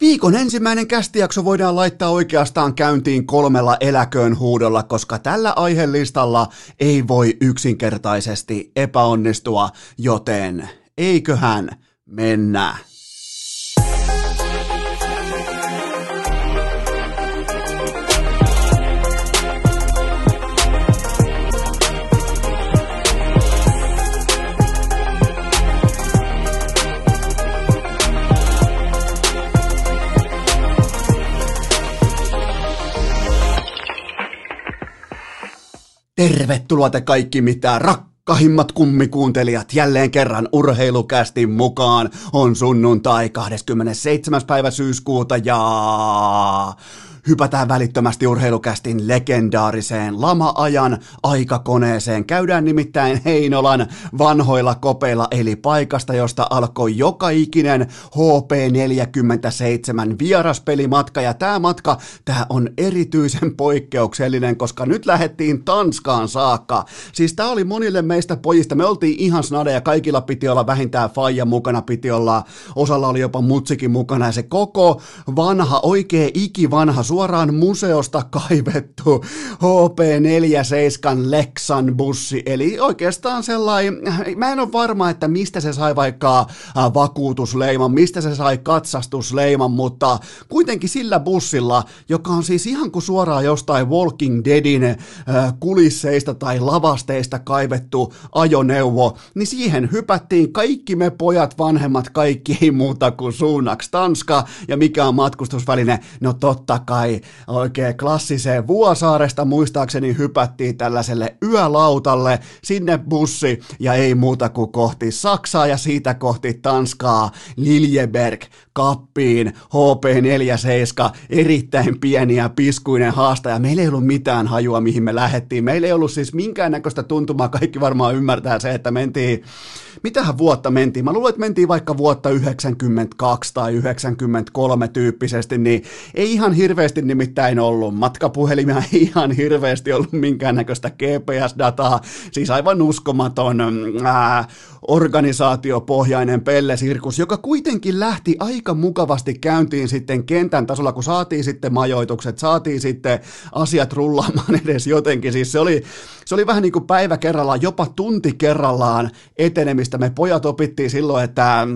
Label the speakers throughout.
Speaker 1: Viikon ensimmäinen kästijakso voidaan laittaa oikeastaan käyntiin kolmella eläköön huudolla, koska tällä aihelistalla ei voi yksinkertaisesti epäonnistua, joten eiköhän mennä. Tervetuloa te kaikki mitä rakkahimmat kummikuuntelijat jälleen kerran urheilukästi mukaan. On sunnuntai 27. päivä syyskuuta ja Hypätään välittömästi urheilukästin legendaariseen lama-ajan aikakoneeseen. Käydään nimittäin Heinolan vanhoilla kopeilla, eli paikasta, josta alkoi joka ikinen HP47 vieraspelimatka. Ja tämä matka, tämä on erityisen poikkeuksellinen, koska nyt lähdettiin Tanskaan saakka. Siis tämä oli monille meistä pojista, me oltiin ihan snadeja, kaikilla piti olla vähintään faija mukana, piti olla, osalla oli jopa mutsikin mukana, ja se koko vanha, oikea ikivanha suoraan museosta kaivettu HP47 Lexan bussi, eli oikeastaan sellainen, mä en ole varma, että mistä se sai vaikka äh, vakuutusleiman, mistä se sai katsastusleiman, mutta kuitenkin sillä bussilla, joka on siis ihan kuin suoraan jostain Walking Deadin äh, kulisseista tai lavasteista kaivettu ajoneuvo, niin siihen hypättiin kaikki me pojat, vanhemmat, kaikki muuta kuin suunnaksi Tanska, ja mikä on matkustusväline? No totta kai kai oikein klassiseen Vuosaaresta muistaakseni hypättiin tällaiselle yölautalle, sinne bussi ja ei muuta kuin kohti Saksaa ja siitä kohti Tanskaa, Liljeberg, kappiin, HP47, erittäin pieni ja piskuinen haastaja. Meillä ei ollut mitään hajua, mihin me lähettiin. Meillä ei ollut siis minkäännäköistä tuntumaa. Kaikki varmaan ymmärtää se, että mentiin, mitähän vuotta mentiin? Mä luulen, että mentiin vaikka vuotta 92 tai 93 tyyppisesti, niin ei ihan hirveästi nimittäin ollut. Matkapuhelimia ei ihan hirveästi ollut minkäännäköistä GPS-dataa. Siis aivan uskomaton ää, organisaatiopohjainen pellesirkus, joka kuitenkin lähti aika mukavasti käyntiin sitten kentän tasolla, kun saatiin sitten majoitukset, saatiin sitten asiat rullaamaan edes jotenkin. Siis se oli, se oli vähän niin kuin päivä kerrallaan, jopa tunti kerrallaan etenemistä. Me pojat opittiin silloin, että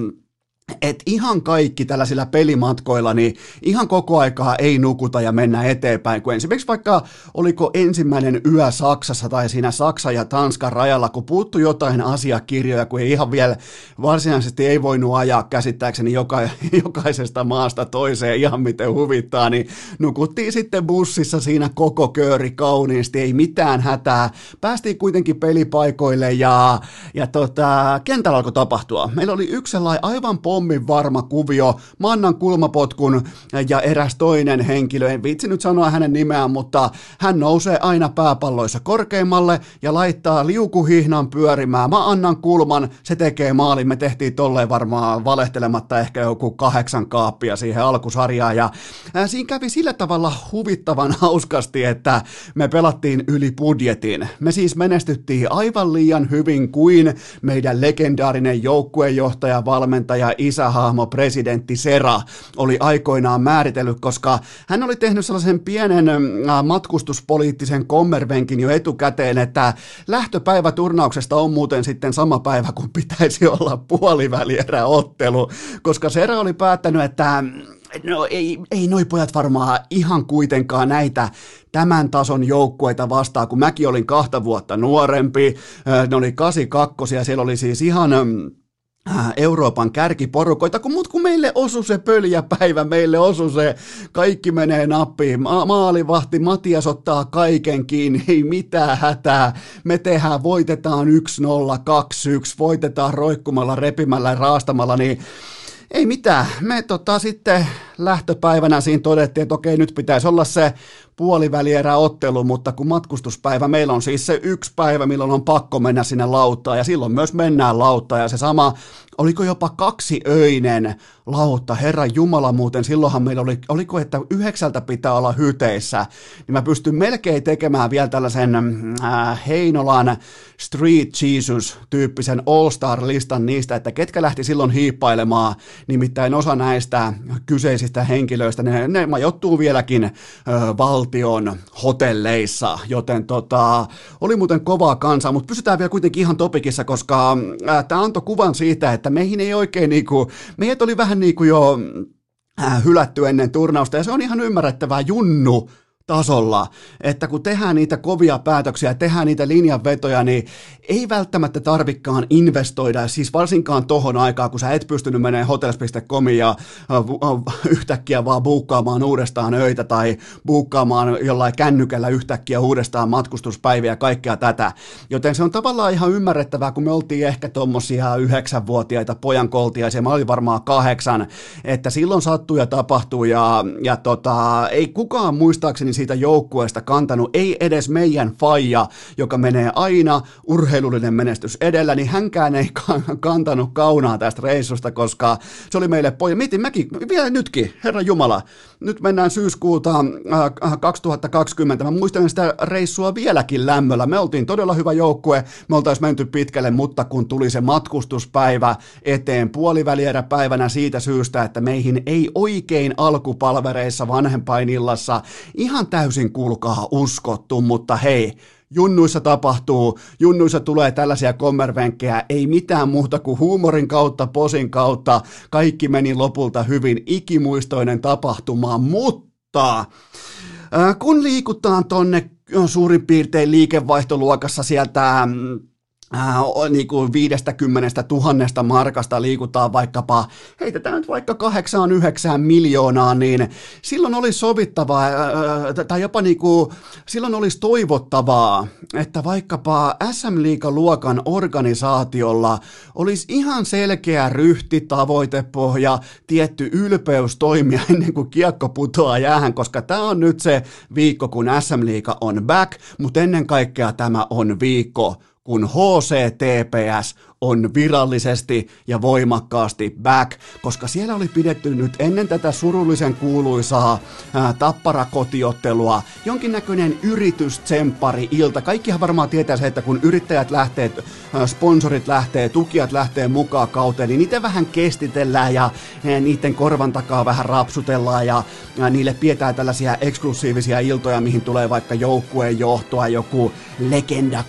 Speaker 1: et ihan kaikki tällaisilla pelimatkoilla, niin ihan koko aikaa ei nukuta ja mennä eteenpäin, kun esimerkiksi vaikka oliko ensimmäinen yö Saksassa tai siinä Saksa ja Tanskan rajalla, kun puuttu jotain asiakirjoja, kun ei ihan vielä varsinaisesti ei voinut ajaa käsittääkseni joka, jokaisesta maasta toiseen ihan miten huvittaa, niin nukuttiin sitten bussissa siinä koko kööri kauniisti, ei mitään hätää. Päästiin kuitenkin pelipaikoille ja, ja tota, kentällä alkoi tapahtua. Meillä oli yksi sellainen aivan po- pommin varma kuvio, Mannan kulmapotkun ja eräs toinen henkilö, en viitsi nyt sanoa hänen nimeään, mutta hän nousee aina pääpalloissa korkeimmalle ja laittaa liukuhihnan pyörimään. Mä annan kulman, se tekee maalin, me tehtiin tolleen varmaan valehtelematta ehkä joku kahdeksan kaappia siihen alkusarjaan ja siinä kävi sillä tavalla huvittavan hauskasti, että me pelattiin yli budjetin. Me siis menestyttiin aivan liian hyvin kuin meidän legendaarinen joukkuejohtaja, valmentaja isähahmo, presidentti Sera, oli aikoinaan määritellyt, koska hän oli tehnyt sellaisen pienen äh, matkustuspoliittisen kommervenkin jo etukäteen, että lähtöpäivä turnauksesta on muuten sitten sama päivä, kun pitäisi olla puolivälieräottelu, koska Sera oli päättänyt, että no ei, ei noi pojat varmaan ihan kuitenkaan näitä tämän tason joukkueita vastaan, kun mäkin olin kahta vuotta nuorempi, äh, ne oli 82 ja siellä oli siis ihan Äh, Euroopan kärkiporukoita, kun mut kun meille osu se pöljäpäivä, meille osu se, kaikki menee nappiin, Ma- maalivahti Matias ottaa kaiken kiinni, ei mitään hätää, me tehdään, voitetaan 1-0, 2-1, voitetaan roikkumalla, repimällä, raastamalla, niin ei mitään, me tota sitten lähtöpäivänä siinä todettiin, että okei nyt pitäisi olla se puolivälieräottelu, mutta kun matkustuspäivä, meillä on siis se yksi päivä, milloin on pakko mennä sinne lauttaan, ja silloin myös mennään lauttaan, ja se sama, oliko jopa kaksi öinen lautta, Herran Jumala muuten, silloinhan meillä oli, oliko, että yhdeksältä pitää olla hyteissä, niin mä pystyn melkein tekemään vielä tällaisen äh, Heinolan Street Jesus-tyyppisen All-Star-listan niistä, että ketkä lähti silloin hiippailemaan, nimittäin osa näistä kyseisistä henkilöistä, ne, ne majoittuu vieläkin ö, valtion hotelleissa, joten tota, oli muuten kovaa kansaa, mutta pysytään vielä kuitenkin ihan topikissa, koska tämä antoi kuvan siitä, että meihin ei oikein niinku, meidät oli vähän niinku jo hylätty ennen turnausta, ja se on ihan ymmärrettävää junnu tasolla, että kun tehdään niitä kovia päätöksiä, tehdään niitä linjanvetoja, niin ei välttämättä tarvikkaan investoida, siis varsinkaan tohon aikaan, kun sä et pystynyt menemään hotels.comiin ja yhtäkkiä vaan buukkaamaan uudestaan öitä tai buukkaamaan jollain kännykällä yhtäkkiä uudestaan matkustuspäiviä ja kaikkea tätä. Joten se on tavallaan ihan ymmärrettävää, kun me oltiin ehkä tommosia yhdeksänvuotiaita pojankoltiaisia, mä olin varmaan kahdeksan, että silloin sattuu ja tapahtuu ja, ja tota, ei kukaan muistaakseni siitä joukkueesta kantanut, ei edes meidän faija, joka menee aina urheilullinen menestys edellä, niin hänkään ei kantanut kaunaa tästä reissusta, koska se oli meille poja. Mietin mäkin, vielä nytkin, herra Jumala, nyt mennään syyskuuta 2020, äh, mä muistan sitä reissua vieläkin lämmöllä. Me oltiin todella hyvä joukkue, me oltaisiin menty pitkälle, mutta kun tuli se matkustuspäivä eteen puolivälieräpäivänä siitä syystä, että meihin ei oikein alkupalvereissa vanhempainillassa ihan ihan täysin kuulkaa uskottu, mutta hei, junnuissa tapahtuu, junnuissa tulee tällaisia kommervenkkejä, ei mitään muuta kuin huumorin kautta, posin kautta, kaikki meni lopulta hyvin ikimuistoinen tapahtuma, mutta kun liikutaan tonne suurin piirtein liikevaihtoluokassa sieltä mm, äh, niin kuin 50 tuhannesta markasta liikutaan vaikkapa, heitetään nyt vaikka 8-9 miljoonaa, niin silloin olisi sovittavaa, äh, tai jopa niin kuin, silloin olisi toivottavaa, että vaikkapa SM luokan organisaatiolla olisi ihan selkeä ryhti, tavoitepohja, tietty ylpeys toimia ennen kuin kiekko putoaa jäähän, koska tämä on nyt se viikko, kun SM Liiga on back, mutta ennen kaikkea tämä on viikko, kun HCTPS on virallisesti ja voimakkaasti back, koska siellä oli pidetty nyt ennen tätä surullisen kuuluisaa ää, tapparakotiottelua jonkinnäköinen yritystsemppari ilta. Kaikkihan varmaan tietää se, että kun yrittäjät lähtee, ää, sponsorit lähtee, tukijat lähtee mukaan kauteen, niin niitä vähän kestitellään ja ää, niiden korvan takaa vähän rapsutellaan ja ää, niille pidetään tällaisia eksklusiivisia iltoja, mihin tulee vaikka joukkueen johtoa, joku legenda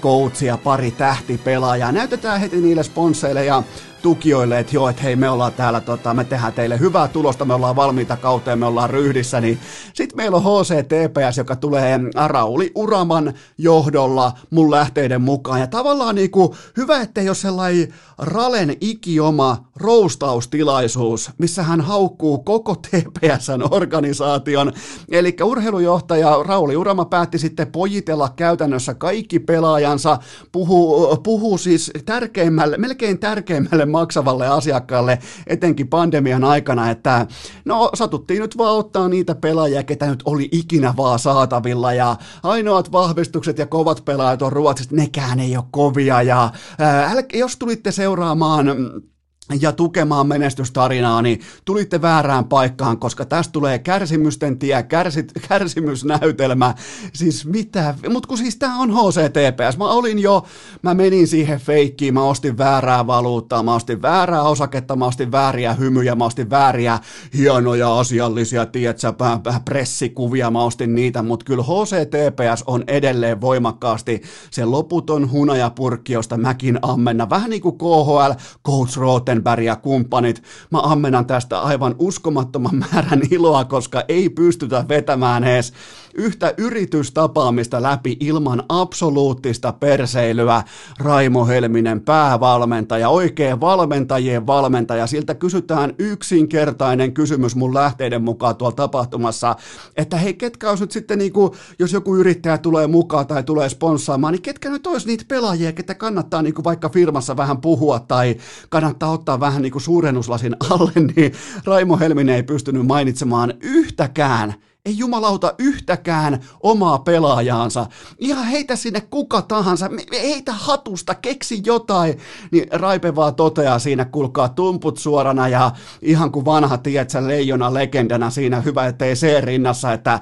Speaker 1: ja pari tähtipelaajaa. Näytetään heti niille sponseille ja tukijoille, että joo, että hei me ollaan täällä, tota, me tehdään teille hyvää tulosta, me ollaan valmiita kauteen, me ollaan ryhdissä, niin sitten meillä on HCTPS, joka tulee Rauli Uraman johdolla mun lähteiden mukaan, ja tavallaan niinku, hyvä, ettei ole sellainen Ralen ikioma roustaustilaisuus, missä hän haukkuu koko TPSn organisaation, eli urheilujohtaja Rauli Urama päätti sitten pojitella käytännössä kaikki pelaajansa, puhuu, puhuu siis tärkeimmälle, melkein tärkeimmälle maksavalle asiakkaalle, etenkin pandemian aikana, että no satuttiin nyt vaan ottaa niitä pelaajia, ketä nyt oli ikinä vaan saatavilla ja ainoat vahvistukset ja kovat pelaajat on Ruotsista, nekään ei ole kovia ja ää, jos tulitte seuraamaan ja tukemaan menestystarinaa, niin tulitte väärään paikkaan, koska tästä tulee kärsimysten tie, kärsit, kärsimysnäytelmä, siis mitä, mutta kun siis tää on HCTPS, mä olin jo, mä menin siihen feikkiin, mä ostin väärää valuuttaa, mä ostin väärää osaketta, mä ostin vääriä hymyjä, mä ostin vääriä hienoja asiallisia, tietsä, pressikuvia, mä ostin niitä, mutta kyllä HCTPS on edelleen voimakkaasti se loputon hunajapurkki, josta mäkin ammenna, vähän niin kuin KHL, Coach Roten Rottenberg ja kumppanit. Mä ammenan tästä aivan uskomattoman määrän iloa, koska ei pystytä vetämään edes yhtä yritystapaamista läpi ilman absoluuttista perseilyä. Raimo Helminen, päävalmentaja, oikein valmentajien valmentaja. Siltä kysytään yksinkertainen kysymys mun lähteiden mukaan tuolla tapahtumassa, että hei, ketkä olisi nyt sitten, niin kuin, jos joku yrittäjä tulee mukaan tai tulee sponssaamaan, niin ketkä nyt olisi niitä pelaajia, ketä kannattaa niin kuin vaikka firmassa vähän puhua tai kannattaa ottaa vähän niin kuin suurennuslasin alle, niin Raimo Helminen ei pystynyt mainitsemaan yhtäkään ei jumalauta yhtäkään omaa pelaajaansa. Ihan heitä sinne kuka tahansa, heitä hatusta, keksi jotain. Niin Raipe vaan toteaa siinä, kulkaa tumput suorana ja ihan kuin vanha, tietsä, leijona legendana siinä, hyvä ettei se rinnassa, että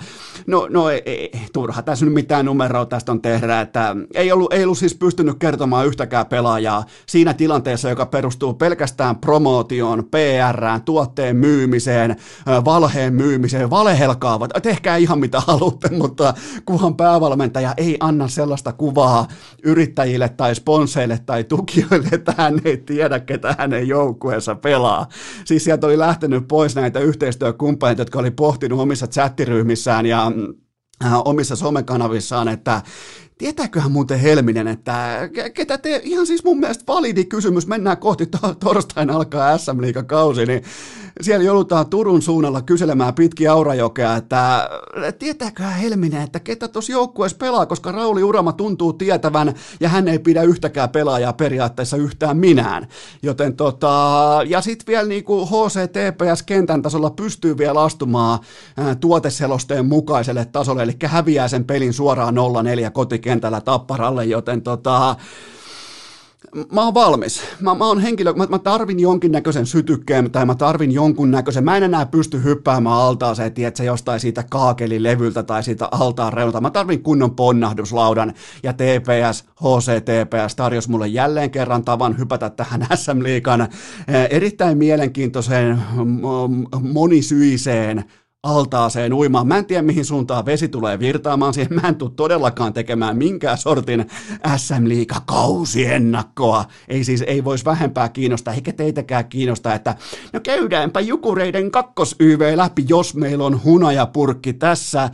Speaker 1: no, no ei, ei, turha tässä nyt mitään numeroa tästä on tehdä, että ei ollut, ei ollut siis pystynyt kertomaan yhtäkään pelaajaa siinä tilanteessa, joka perustuu pelkästään promootioon, PRään, tuotteen myymiseen, valheen myymiseen, valehelkaavat, tehkää ihan mitä haluatte, mutta kuhan päävalmentaja ei anna sellaista kuvaa yrittäjille tai sponseille tai tukijoille, että hän ei tiedä, ketä hänen joukkueensa pelaa. Siis sieltä oli lähtenyt pois näitä yhteistyökumppaneita, jotka oli pohtinut omissa chattiryhmissään ja äh, omissa somekanavissaan, että Tietääköhän muuten Helminen, että ketä te, ihan siis mun mielestä validi kysymys, mennään kohti to, torstaina alkaa SM kausi, niin siellä joudutaan Turun suunnalla kyselemään pitkin Aurajokea, että tietääköhän Helminen, että ketä tuossa joukkueessa pelaa, koska Rauli Urama tuntuu tietävän ja hän ei pidä yhtäkään pelaajaa periaatteessa yhtään minään. Joten tota, ja sitten vielä niinku HCTPS kentän tasolla pystyy vielä astumaan ää, tuoteselosteen mukaiselle tasolle, eli häviää sen pelin suoraan 0-4 kotikentällä tapparalle, joten tota, mä oon valmis. Mä, mä oon henkilö, mä, mä tarvin jonkinnäköisen sytykkeen tai mä tarvin jonkun näköisen. Mä en enää pysty hyppäämään altaaseen, tiedätkö, jostain siitä kaakelilevyltä tai siitä altaan reunalta. Mä tarvin kunnon ponnahduslaudan ja TPS, HCTPS tarjosi mulle jälleen kerran tavan hypätä tähän SM Liikan eh, erittäin mielenkiintoiseen, monisyiseen altaaseen uimaan. Mä en tiedä, mihin suuntaan vesi tulee virtaamaan siihen. Mä en tule todellakaan tekemään minkään sortin SM Liiga kausiennakkoa. Ei siis, ei voisi vähempää kiinnostaa, eikä teitäkään kiinnostaa, että no käydäänpä Jukureiden kakkos läpi, jos meillä on hunajapurkki tässä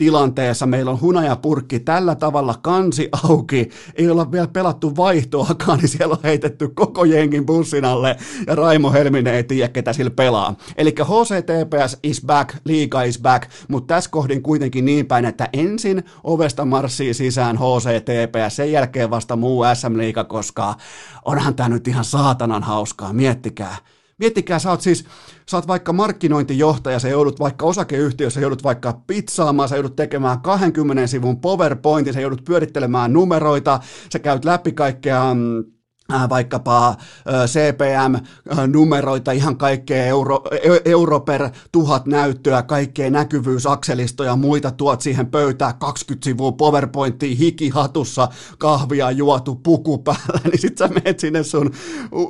Speaker 1: tilanteessa. Meillä on hunajapurkki tällä tavalla kansi auki, ei olla vielä pelattu vaihtoakaan, niin siellä on heitetty koko jengin bussin alle ja Raimo Helminen ei tiedä, ketä sillä pelaa. Eli HCTPS is back, liiga is back, mutta tässä kohdin kuitenkin niin päin, että ensin ovesta marssii sisään HCTPS, sen jälkeen vasta muu SM-liiga, koska onhan tämä nyt ihan saatanan hauskaa, miettikää. Miettikää, sä oot siis, sä oot vaikka markkinointijohtaja, sä joudut vaikka osakeyhtiössä, joudut vaikka pizzaamaan, sä joudut tekemään 20 sivun PowerPointin, sä joudut pyörittelemään numeroita, sä käyt läpi kaikkea mm, vaikkapa CPM-numeroita, ihan kaikkea euro, e, euro per tuhat näyttöä, kaikkea näkyvyysakselistoja ja muita tuot siihen pöytään, 20 sivua PowerPointia, hikihatussa, kahvia juotu, puku päällä, niin sit sä menet sinne sun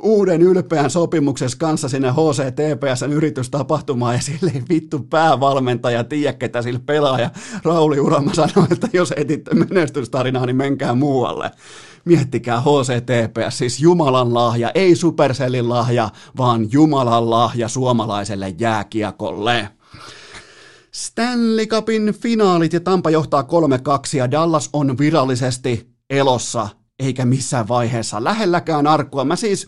Speaker 1: uuden ylpeän sopimuksessa kanssa sinne HCTPSn yritystapahtumaan ja sille vittu päävalmentaja tiedä, ketä sillä pelaa ja Rauli Urama sanoi, että jos etitte menestystarinaa, niin menkää muualle. Miettikää HCTPS, siis Jumalan lahja, ei Supercellin lahja, vaan Jumalan lahja suomalaiselle jääkiekolle. Stanley Cupin finaalit ja Tampa johtaa 3-2 ja Dallas on virallisesti elossa eikä missään vaiheessa lähelläkään arkua. Mä siis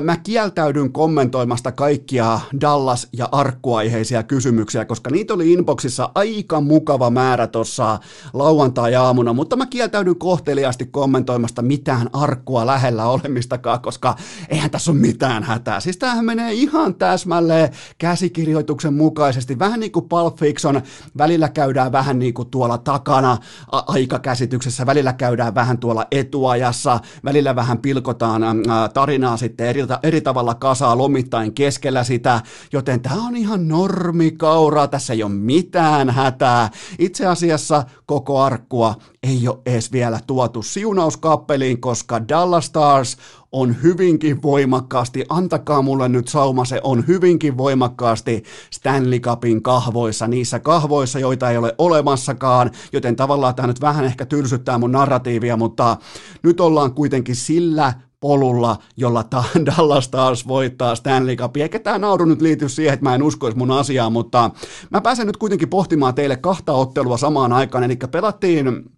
Speaker 1: mä kieltäydyn kommentoimasta kaikkia Dallas- ja arkkuaiheisia kysymyksiä, koska niitä oli inboxissa aika mukava määrä tuossa lauantai-aamuna, mutta mä kieltäydyn kohteliaasti kommentoimasta mitään arkkua lähellä olemistakaan, koska eihän tässä ole mitään hätää. Siis tämähän menee ihan täsmälleen käsikirjoituksen mukaisesti, vähän niin kuin Pulp Fiction, välillä käydään vähän niin kuin tuolla takana a- aikakäsityksessä, välillä käydään vähän tuolla etuajassa, välillä vähän pilkotaan ä, tarinaa sitten eri, eri tavalla kasaa lomittain keskellä sitä, joten tämä on ihan normikauraa, tässä ei ole mitään hätää. Itse asiassa koko arkkua ei ole edes vielä tuotu siunauskappeliin, koska Dallas Stars on hyvinkin voimakkaasti, antakaa mulle nyt sauma, se on hyvinkin voimakkaasti Stanley Cupin kahvoissa, niissä kahvoissa, joita ei ole olemassakaan, joten tavallaan tämä nyt vähän ehkä tylsyttää mun narratiivia, mutta nyt ollaan kuitenkin sillä polulla, jolla ta- Dallas taas voittaa Stanley Cupia. Eikä tämä nauru nyt liity siihen, että mä en uskoisi mun asiaa, mutta mä pääsen nyt kuitenkin pohtimaan teille kahta ottelua samaan aikaan. Eli pelattiin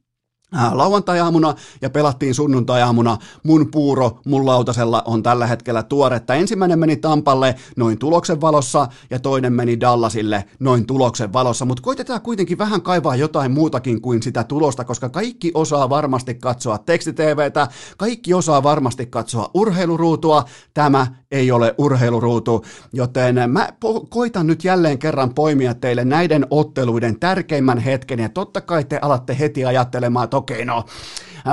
Speaker 1: lauantai-aamuna ja pelattiin sunnuntai-aamuna. Mun puuro mun lautasella on tällä hetkellä tuoretta. Ensimmäinen meni Tampalle noin tuloksen valossa ja toinen meni Dallasille noin tuloksen valossa, mutta koitetaan kuitenkin vähän kaivaa jotain muutakin kuin sitä tulosta, koska kaikki osaa varmasti katsoa tekstitvtä, kaikki osaa varmasti katsoa urheiluruutua, tämä ei ole urheiluruutu, joten mä koitan nyt jälleen kerran poimia teille näiden otteluiden tärkeimmän hetken, ja totta kai te alatte heti ajattelemaan, että okei, no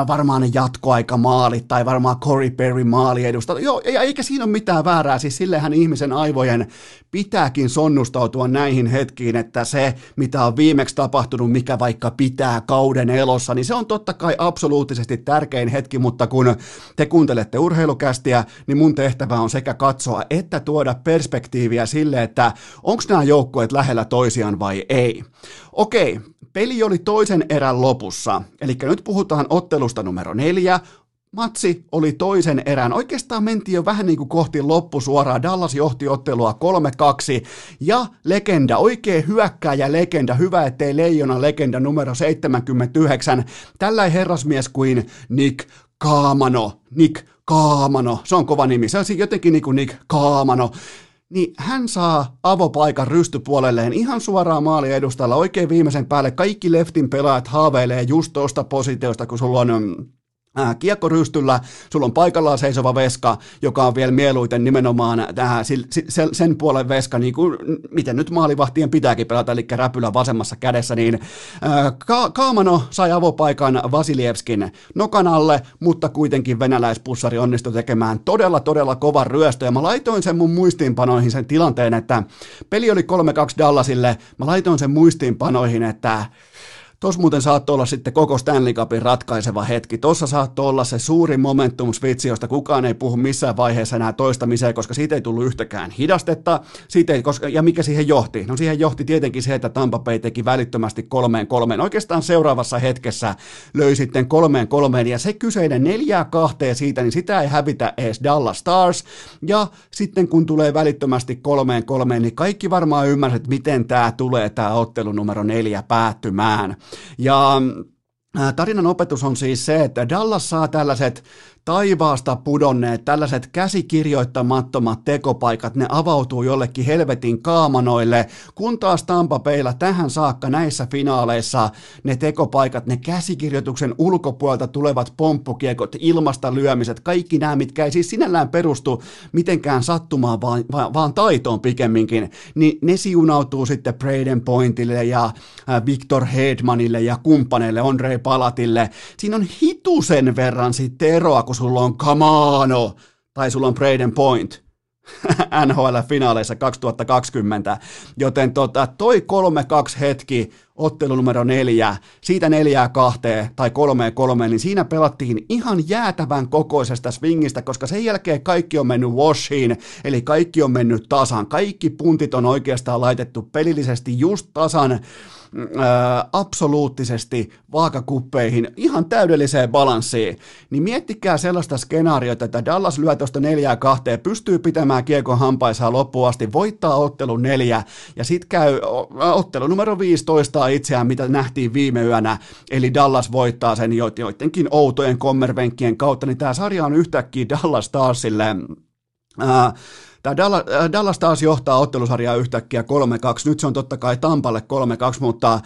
Speaker 1: varmaan ne jatkoaikamaalit tai varmaan Corey Perry maali edustaa. Joo, ja eikä siinä ole mitään väärää, siis sillehän ihmisen aivojen pitääkin sonnustautua näihin hetkiin, että se, mitä on viimeksi tapahtunut, mikä vaikka pitää kauden elossa, niin se on totta kai absoluuttisesti tärkein hetki, mutta kun te kuuntelette urheilukästiä, niin mun tehtävä on sekä katsoa että tuoda perspektiiviä sille, että onko nämä joukkueet lähellä toisiaan vai ei. Okei, peli oli toisen erän lopussa, eli nyt puhutaan ottelusta numero neljä, Matsi oli toisen erän. Oikeastaan mentiin jo vähän niin kuin kohti loppusuoraa. Dallas johti ottelua 3-2 ja legenda, oikea hyökkääjä legenda, hyvä ettei leijona legenda numero 79. Tällä herrasmies kuin Nick Kaamano. Nick Kaamano, se on kova nimi. Se on jotenkin niin kuin Nick Kaamano niin hän saa avopaikan rystypuolelleen ihan suoraan maali edustalla oikein viimeisen päälle. Kaikki leftin pelaajat haaveilee just tuosta positiosta, kun sulla on mm, kiekkorystyllä, sulla on paikallaan seisova veska, joka on vielä mieluiten nimenomaan tähän, sen puolen veska, niin kuin, miten nyt maalivahtien pitääkin pelata, eli räpylä vasemmassa kädessä, niin Ka- Kaamano sai avopaikan Vasilievskin nokan alle, mutta kuitenkin venäläispussari onnistui tekemään todella, todella kovan ryöstö, ja mä laitoin sen mun muistiinpanoihin sen tilanteen, että peli oli 3-2 Dallasille, mä laitoin sen muistiinpanoihin, että Tuossa muuten saattoi olla sitten koko Stanley Cupin ratkaiseva hetki. Tuossa saattoi olla se suuri momentum switch, josta kukaan ei puhu missään vaiheessa enää toistamiseen, koska siitä ei tullut yhtäkään hidastetta. Siitä ei, koska, ja mikä siihen johti? No siihen johti tietenkin se, että Tampa Bay teki välittömästi kolmeen kolmeen. Oikeastaan seuraavassa hetkessä löi sitten kolmeen kolmeen, ja se kyseinen neljää kahteen siitä, niin sitä ei hävitä edes Dallas Stars. Ja sitten kun tulee välittömästi kolmeen kolmeen, niin kaikki varmaan ymmärsivät, miten tämä tulee, tämä ottelu numero neljä päättymään. Ja Tarinan opetus on siis se, että Dallas saa tällaiset taivaasta pudonneet, tällaiset käsikirjoittamattomat tekopaikat, ne avautuu jollekin helvetin kaamanoille, kun taas Tampa tähän saakka näissä finaaleissa ne tekopaikat, ne käsikirjoituksen ulkopuolelta tulevat pomppukiekot, ilmasta lyömiset, kaikki nämä, mitkä ei siis sinällään perustu mitenkään sattumaan, vaan, vaan, vaan taitoon pikemminkin, niin ne siunautuu sitten Braden Pointille ja Victor Hedmanille ja kumppaneille, Andre Palatille. Siinä on hitusen verran sitten eroa, kun sulla on Kamano tai sulla on Braden Point NHL-finaaleissa 2020, joten tota, toi 3-2 hetki, ottelu numero neljä, siitä neljää kahteen tai kolmeen kolmeen, niin siinä pelattiin ihan jäätävän kokoisesta swingistä, koska sen jälkeen kaikki on mennyt washiin, eli kaikki on mennyt tasan, kaikki puntit on oikeastaan laitettu pelillisesti just tasan, absoluuttisesti vaakakuppeihin, ihan täydelliseen balanssiin, niin miettikää sellaista skenaariota, että Dallas lyö tuosta neljää kahteen, pystyy pitämään kiekon hampaisaan loppuun asti, voittaa ottelu neljä, ja sitten käy ottelu numero 15 itseään, mitä nähtiin viime yönä, eli Dallas voittaa sen joidenkin outojen kommervenkkien kautta, niin tämä sarja on yhtäkkiä Dallas taas silleen, Uh, Tämä Dallas, äh, Dallas taas johtaa ottelusarjaa yhtäkkiä 3-2. Nyt se on totta kai Tampalle 3-2, mutta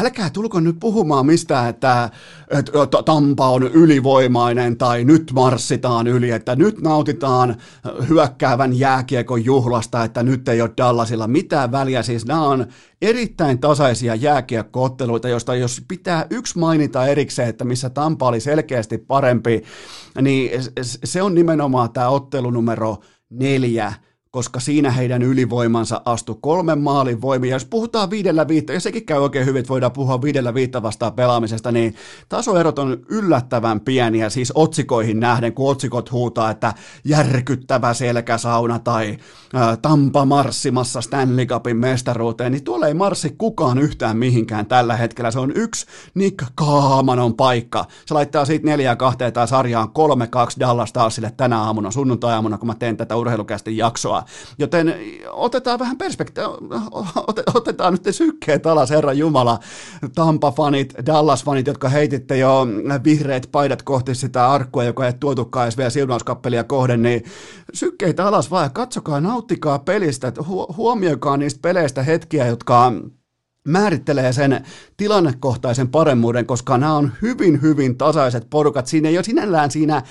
Speaker 1: älkää tulko nyt puhumaan mistään, että, että Tampa on ylivoimainen tai nyt marssitaan yli, että nyt nautitaan hyökkäävän jääkiekon juhlasta, että nyt ei ole Dallasilla mitään väliä. Siis nämä on erittäin tasaisia jääkiekkootteluita, joista jos pitää yksi mainita erikseen, että missä Tampa oli selkeästi parempi, niin se on nimenomaan tämä ottelu numero neljä, koska siinä heidän ylivoimansa astui kolmen maalin voimia. Jos puhutaan viidellä viittä, ja sekin käy oikein hyvin, että voidaan puhua viidellä viittä vastaan pelaamisesta, niin tasoerot on yllättävän pieniä, siis otsikoihin nähden, kun otsikot huutaa, että järkyttävä selkäsauna tai Tampa marssimassa Stanley Cupin mestaruuteen, niin tuolla ei marssi kukaan yhtään mihinkään tällä hetkellä. Se on yksi Nick Kaamanon paikka. Se laittaa siitä neljä kahteen tai sarjaan kolme kaksi Dallas taasille tänä aamuna, sunnuntai-aamuna, kun mä teen tätä urheilukästi jaksoa. Joten otetaan vähän perspektiiviä, otetaan nyt sykkeet alas, Herra Jumala, Tampa-fanit, Dallas-fanit, jotka heititte jo vihreät paidat kohti sitä arkkua, joka ei tuotukaan edes vielä siunauskappelia kohden, niin sykkeitä alas vaan katsokaa, nauttikaa pelistä, huomioikaa niistä peleistä hetkiä, jotka määrittelee sen tilannekohtaisen paremmuuden, koska nämä on hyvin, hyvin tasaiset porukat. Siinä ei ole sinällään siinä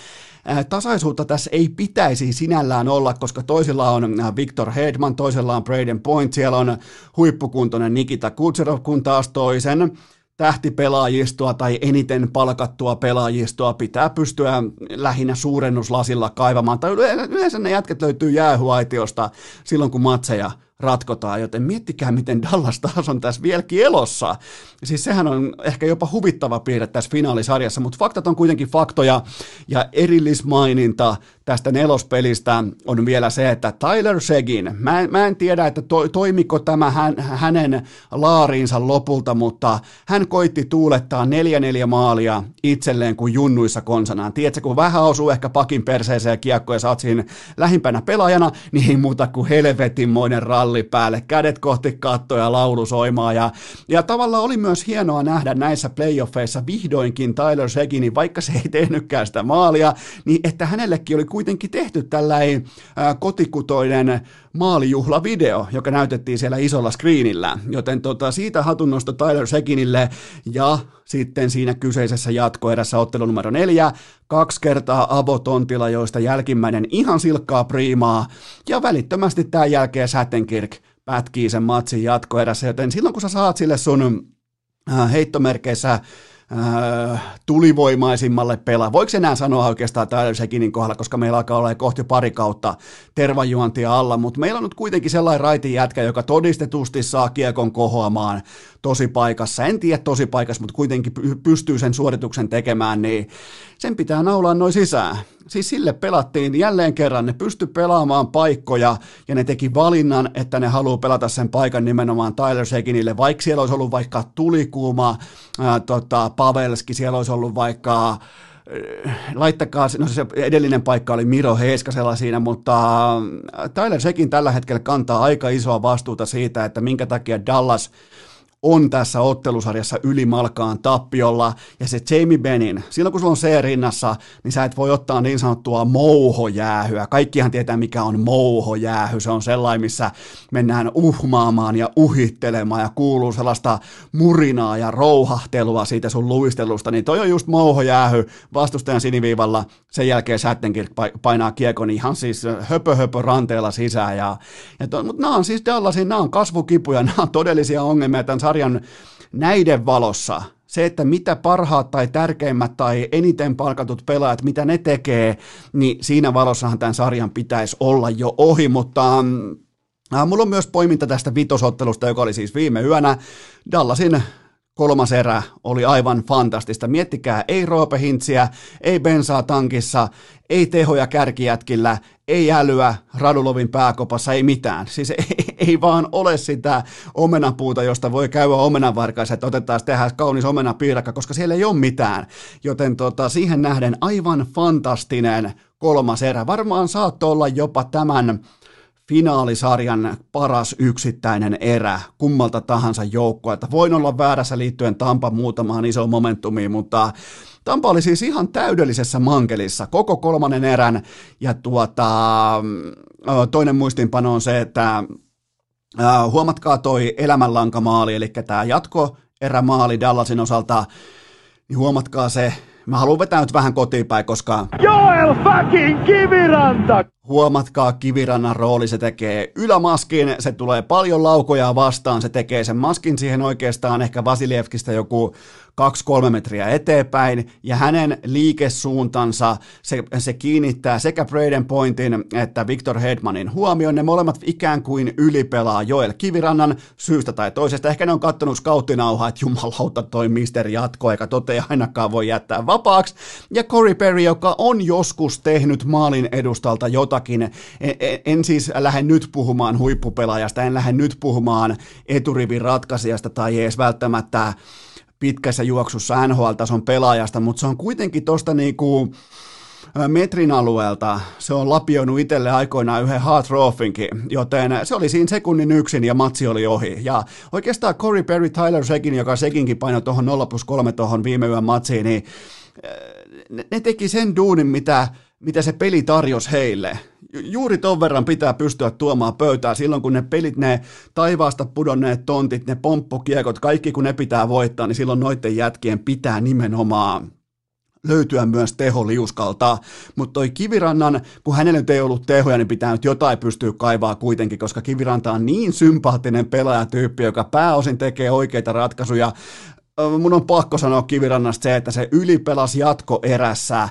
Speaker 1: tasaisuutta tässä ei pitäisi sinällään olla, koska toisilla on Victor Hedman, toisella on Braden Point, siellä on huippukuntoinen Nikita Kutserov, kun taas toisen tähtipelaajistoa tai eniten palkattua pelaajistoa pitää pystyä lähinnä suurennuslasilla kaivamaan. Tai yleensä ne jätket löytyy jäähuaitiosta silloin, kun matseja ratkotaan, joten miettikää, miten Dallas taas on tässä vieläkin elossa. Siis sehän on ehkä jopa huvittava piirre tässä finaalisarjassa, mutta faktat on kuitenkin faktoja, ja erillismaininta tästä nelospelistä on vielä se, että Tyler Segin, mä en, mä en tiedä, että to, toimiko tämä hän, hänen laariinsa lopulta, mutta hän koitti tuulettaa neljä neljä maalia itselleen kuin junnuissa konsanaan. Tiedätkö, kun vähän osuu ehkä pakin perseeseen ja kiekko ja saat siinä lähimpänä pelaajana, niin muuta kuin helvetinmoinen ralli päälle, kädet kohti kattoja ja laulu soimaa. Ja, ja tavallaan oli myös hienoa nähdä näissä playoffeissa vihdoinkin Tyler Seginin, vaikka se ei tehnytkään sitä maalia, niin että hänellekin oli kuitenkin tehty tällainen kotikutoinen maalijuhlavideo, joka näytettiin siellä isolla screenillä, joten tota, siitä hatunnosto Tyler Sekinille ja sitten siinä kyseisessä jatkoerässä ottelu numero neljä, kaksi kertaa avotontila, joista jälkimmäinen ihan silkkaa priimaa ja välittömästi tämän jälkeen Sätenkirk pätkii sen matsin jatkoerässä, joten silloin kun sä saat sille sun heittomerkeissä äh, tulivoimaisimmalle pelaa. Voiko enää sanoa oikeastaan Tyler Sekinin kohdalla, koska meillä alkaa olla kohti pari kautta tervajuontia alla, mutta meillä on nyt kuitenkin sellainen raitin jätkä, joka todistetusti saa kiekon kohoamaan tosi paikassa. En tiedä tosi paikassa, mutta kuitenkin pystyy sen suorituksen tekemään, niin sen pitää naulaa noin sisään. Siis sille pelattiin jälleen kerran, ne pysty pelaamaan paikkoja ja ne teki valinnan, että ne haluaa pelata sen paikan nimenomaan Tyler Seginille, vaikka siellä olisi ollut vaikka tulikuuma ää, tota, Pavelski, siellä olisi ollut vaikka laittakaa, no se edellinen paikka oli Miro Heiskasella siinä, mutta Tyler Sekin tällä hetkellä kantaa aika isoa vastuuta siitä, että minkä takia Dallas on tässä ottelusarjassa ylimalkaan tappiolla, ja se Jamie Benin, silloin kun sulla on se rinnassa, niin sä et voi ottaa niin sanottua mouhojäähyä. Kaikkihan tietää, mikä on mouhojäähy. Se on sellainen, missä mennään uhmaamaan ja uhittelemaan, ja kuuluu sellaista murinaa ja rouhahtelua siitä sun luistelusta, niin toi on just mouhojäähy vastustajan siniviivalla, sen jälkeen Sättenkirk painaa kiekon ihan siis höpö höpö ranteella sisään, ja, ja to, mutta nämä on siis Dallasin, nämä on kasvukipuja, nämä on todellisia ongelmia tämän sarjan näiden valossa, se, että mitä parhaat tai tärkeimmät tai eniten palkatut pelaajat, mitä ne tekee, niin siinä valossahan tämän sarjan pitäisi olla jo ohi, mutta äh, mulla on myös poiminta tästä vitosottelusta, joka oli siis viime yönä. Dallasin kolmas erä oli aivan fantastista. Miettikää, ei Roope Hintsiä, ei bensaa tankissa, ei tehoja kärkijätkillä, ei älyä Radulovin pääkopassa, ei mitään. Siis ei, ei vaan ole sitä omenapuuta, josta voi käydä omenanvarkaissa, että otetaan tehdä kaunis omenapiirakka, koska siellä ei ole mitään. Joten tota, siihen nähden aivan fantastinen kolmas erä. Varmaan saattoi olla jopa tämän finaalisarjan paras yksittäinen erä kummalta tahansa että Voin olla väärässä liittyen Tampa muutamaan isoon momentumiin, mutta Tampa oli siis ihan täydellisessä mankelissa koko kolmannen erän, ja tuota, toinen muistinpano on se, että huomatkaa toi elämänlankamaali, eli tämä jatko erämaali Dallasin osalta, niin huomatkaa se, Mä haluan vetää nyt vähän kotiinpäin, koska...
Speaker 2: Joel fucking Kiviranta!
Speaker 1: Huomatkaa Kivirannan rooli, se tekee ylämaskin, se tulee paljon laukoja vastaan, se tekee sen maskin siihen oikeastaan ehkä Vasilievkistä joku 2-3 metriä eteenpäin, ja hänen liikesuuntansa, se, se kiinnittää sekä Braden Pointin että Victor Hedmanin huomioon, ne molemmat ikään kuin ylipelaa Joel Kivirannan syystä tai toisesta, ehkä ne on kattonut skauttinauhaa, että jumalauta toi mister jatko, eikä tote ainakaan voi jättää vapaaksi, ja Corey Perry, joka on joskus tehnyt maalin edustalta jotakin, en, en, en siis lähde nyt puhumaan huippupelaajasta, en lähde nyt puhumaan eturivin ratkaisijasta tai edes välttämättä pitkässä juoksussa NHL-tason pelaajasta, mutta se on kuitenkin tuosta niinku metrin alueelta se on lapioinut itselle aikoinaan yhden hard Trophinkin, joten se oli siinä sekunnin yksin ja matsi oli ohi. Ja oikeastaan Corey Perry, Tyler Sekin, joka sekinkin painoi tuohon 0 plus 3 tuohon viime yön matsiin, niin ne teki sen duunin, mitä, mitä se peli tarjosi heille. Juuri ton verran pitää pystyä tuomaan pöytään silloin, kun ne pelit, ne taivaasta pudonneet tontit, ne pomppukiekot, kaikki kun ne pitää voittaa, niin silloin noiden jätkien pitää nimenomaan löytyä myös teholiuskalta, mutta toi Kivirannan, kun hänellä nyt ei ollut tehoja, niin pitää nyt jotain pystyä kaivaa kuitenkin, koska Kiviranta on niin sympaattinen pelaajatyyppi, joka pääosin tekee oikeita ratkaisuja. Mun on pakko sanoa Kivirannasta se, että se ylipelas jatkoerässä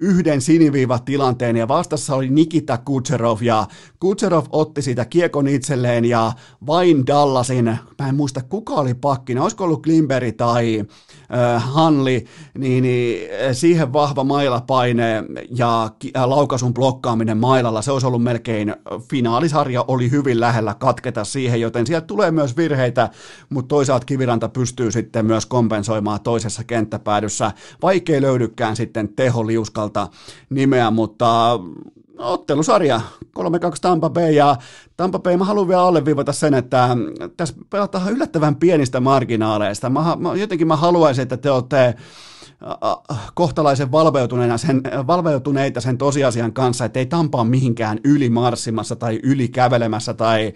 Speaker 1: yhden siniviivatilanteen ja vastassa oli Nikita Kutserov ja Kutserov otti siitä kiekon itselleen ja vain Dallasin, mä en muista kuka oli pakkina, olisiko ollut Klimberi tai äh, Hanli, niin, niin siihen vahva mailapaine ja laukaisun blokkaaminen mailalla, se olisi ollut melkein, finaalisarja oli hyvin lähellä katketa siihen, joten sieltä tulee myös virheitä, mutta toisaalta Kiviranta pystyy sitten myös kompensoimaan toisessa kenttäpäädyssä, vaikkei löydykään sitten teho liuskalta nimeä, mutta ottelusarja 3-2 Tampa Bay ja Tampa Bay, mä haluan vielä alleviivata sen, että tässä pelataan yllättävän pienistä marginaaleista. Mä, mä, jotenkin mä haluaisin, että te olette kohtalaisen valveutuneita sen, valveutuneita sen tosiasian kanssa, että ei Tampa mihinkään ylimarssimassa tai ylikävelemässä tai,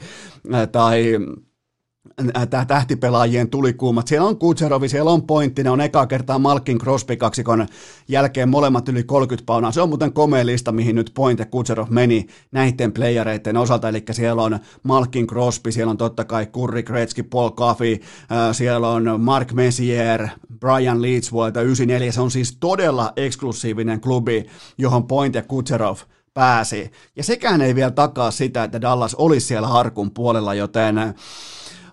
Speaker 1: tai tähtipelaajien tulikuumat. Siellä on Kutserovi, siellä on pointti, ne on eka kertaa Malkin Crosby kaksikon jälkeen molemmat yli 30 paunaa. Se on muuten komea lista, mihin nyt Point ja Kutserov meni näiden playereiden osalta, eli siellä on Malkin Crosby, siellä on totta kai Kurri Gretzky, Paul Coffey, siellä on Mark Messier, Brian Leeds vuodelta 94, se on siis todella eksklusiivinen klubi, johon Point ja Kutserov pääsi. Ja sekään ei vielä takaa sitä, että Dallas olisi siellä harkun puolella, joten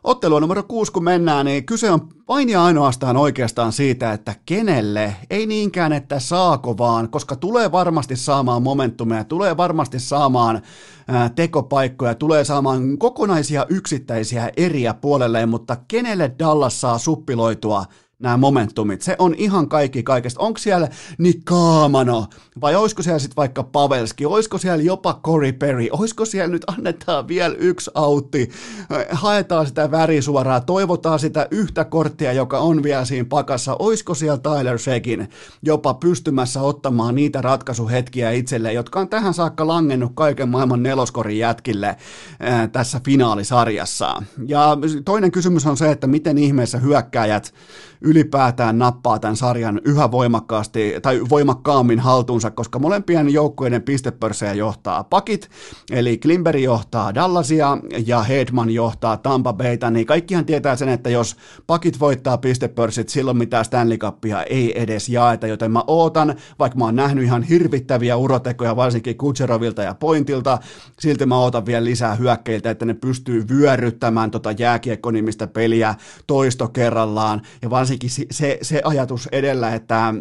Speaker 1: ottelua numero kuusi kun mennään, niin kyse on vain ja ainoastaan oikeastaan siitä, että kenelle, ei niinkään, että saako vaan, koska tulee varmasti saamaan momentumia, tulee varmasti saamaan tekopaikkoja, tulee saamaan kokonaisia yksittäisiä eriä puolelleen, mutta kenelle Dallas saa suppiloitua nämä momentumit. Se on ihan kaikki kaikesta. Onko siellä Nikaamano vai olisiko siellä sitten vaikka Pavelski, olisiko siellä jopa Corey Perry, olisiko siellä nyt annetaan vielä yksi autti, haetaan sitä värisuoraa, toivotaan sitä yhtä korttia, joka on vielä siinä pakassa, olisiko siellä Tyler Shekin jopa pystymässä ottamaan niitä ratkaisuhetkiä itselleen, jotka on tähän saakka langennut kaiken maailman neloskorin jätkille ää, tässä finaalisarjassa. Ja toinen kysymys on se, että miten ihmeessä hyökkäjät ylipäätään nappaa tämän sarjan yhä voimakkaasti tai voimakkaammin haltuunsa, koska molempien joukkueiden pistepörssejä johtaa pakit, eli Klimberi johtaa Dallasia ja Hedman johtaa Tampa Bayta, niin kaikkihan tietää sen, että jos pakit voittaa pistepörssit, silloin mitään Stanley Cupia ei edes jaeta, joten mä ootan, vaikka mä oon nähnyt ihan hirvittäviä urotekoja varsinkin Kutserovilta ja Pointilta, silti mä ootan vielä lisää hyökkeiltä, että ne pystyy vyöryttämään tota jääkiekkonimistä peliä toisto kerrallaan, ja varsinkin varsinkin se, se ajatus edellä, että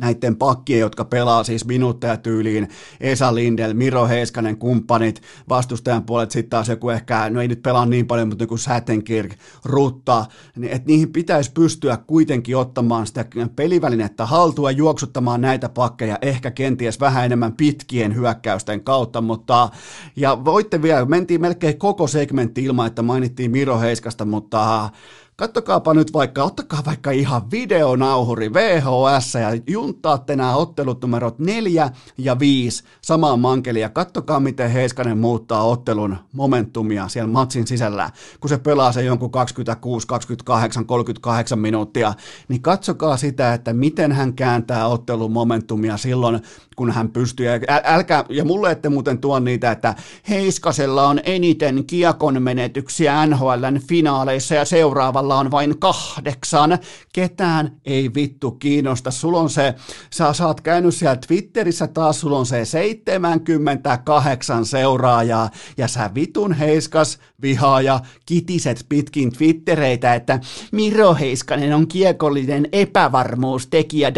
Speaker 1: näiden pakkien, jotka pelaa siis minuutteja tyyliin, Esa Lindel, Miro Heiskanen, kumppanit, vastustajan puolet sitten taas joku ehkä, no ei nyt pelaa niin paljon, mutta kuin Sätenkirk, Rutta, niin että niihin pitäisi pystyä kuitenkin ottamaan sitä pelivälinettä haltua, juoksuttamaan näitä pakkeja, ehkä kenties vähän enemmän pitkien hyökkäysten kautta, mutta ja voitte vielä, mentiin melkein koko segmentti ilman, että mainittiin Miro Heiskasta, mutta Kattokaapa nyt vaikka, ottakaa vaikka ihan videonauhuri VHS ja juntaatte nämä ottelut numerot 4 ja 5 samaan mankeliin ja kattokaa miten Heiskanen muuttaa ottelun momentumia siellä matsin sisällä, kun se pelaa se jonkun 26, 28, 38 minuuttia, niin katsokaa sitä, että miten hän kääntää ottelun momentumia silloin, kun hän pystyy. Äl, älkää, ja mulle ette muuten tuo niitä, että Heiskasella on eniten kiekon menetyksiä NHLn finaaleissa ja seuraavalla on vain kahdeksan. Ketään ei vittu kiinnosta. Sulla on se, sä saat käynyt siellä Twitterissä taas, sulla on se 78 seuraajaa ja sä vitun Heiskas vihaaja kitiset pitkin Twittereitä, että Miro Heiskanen on kiekollinen epävarmuustekijä.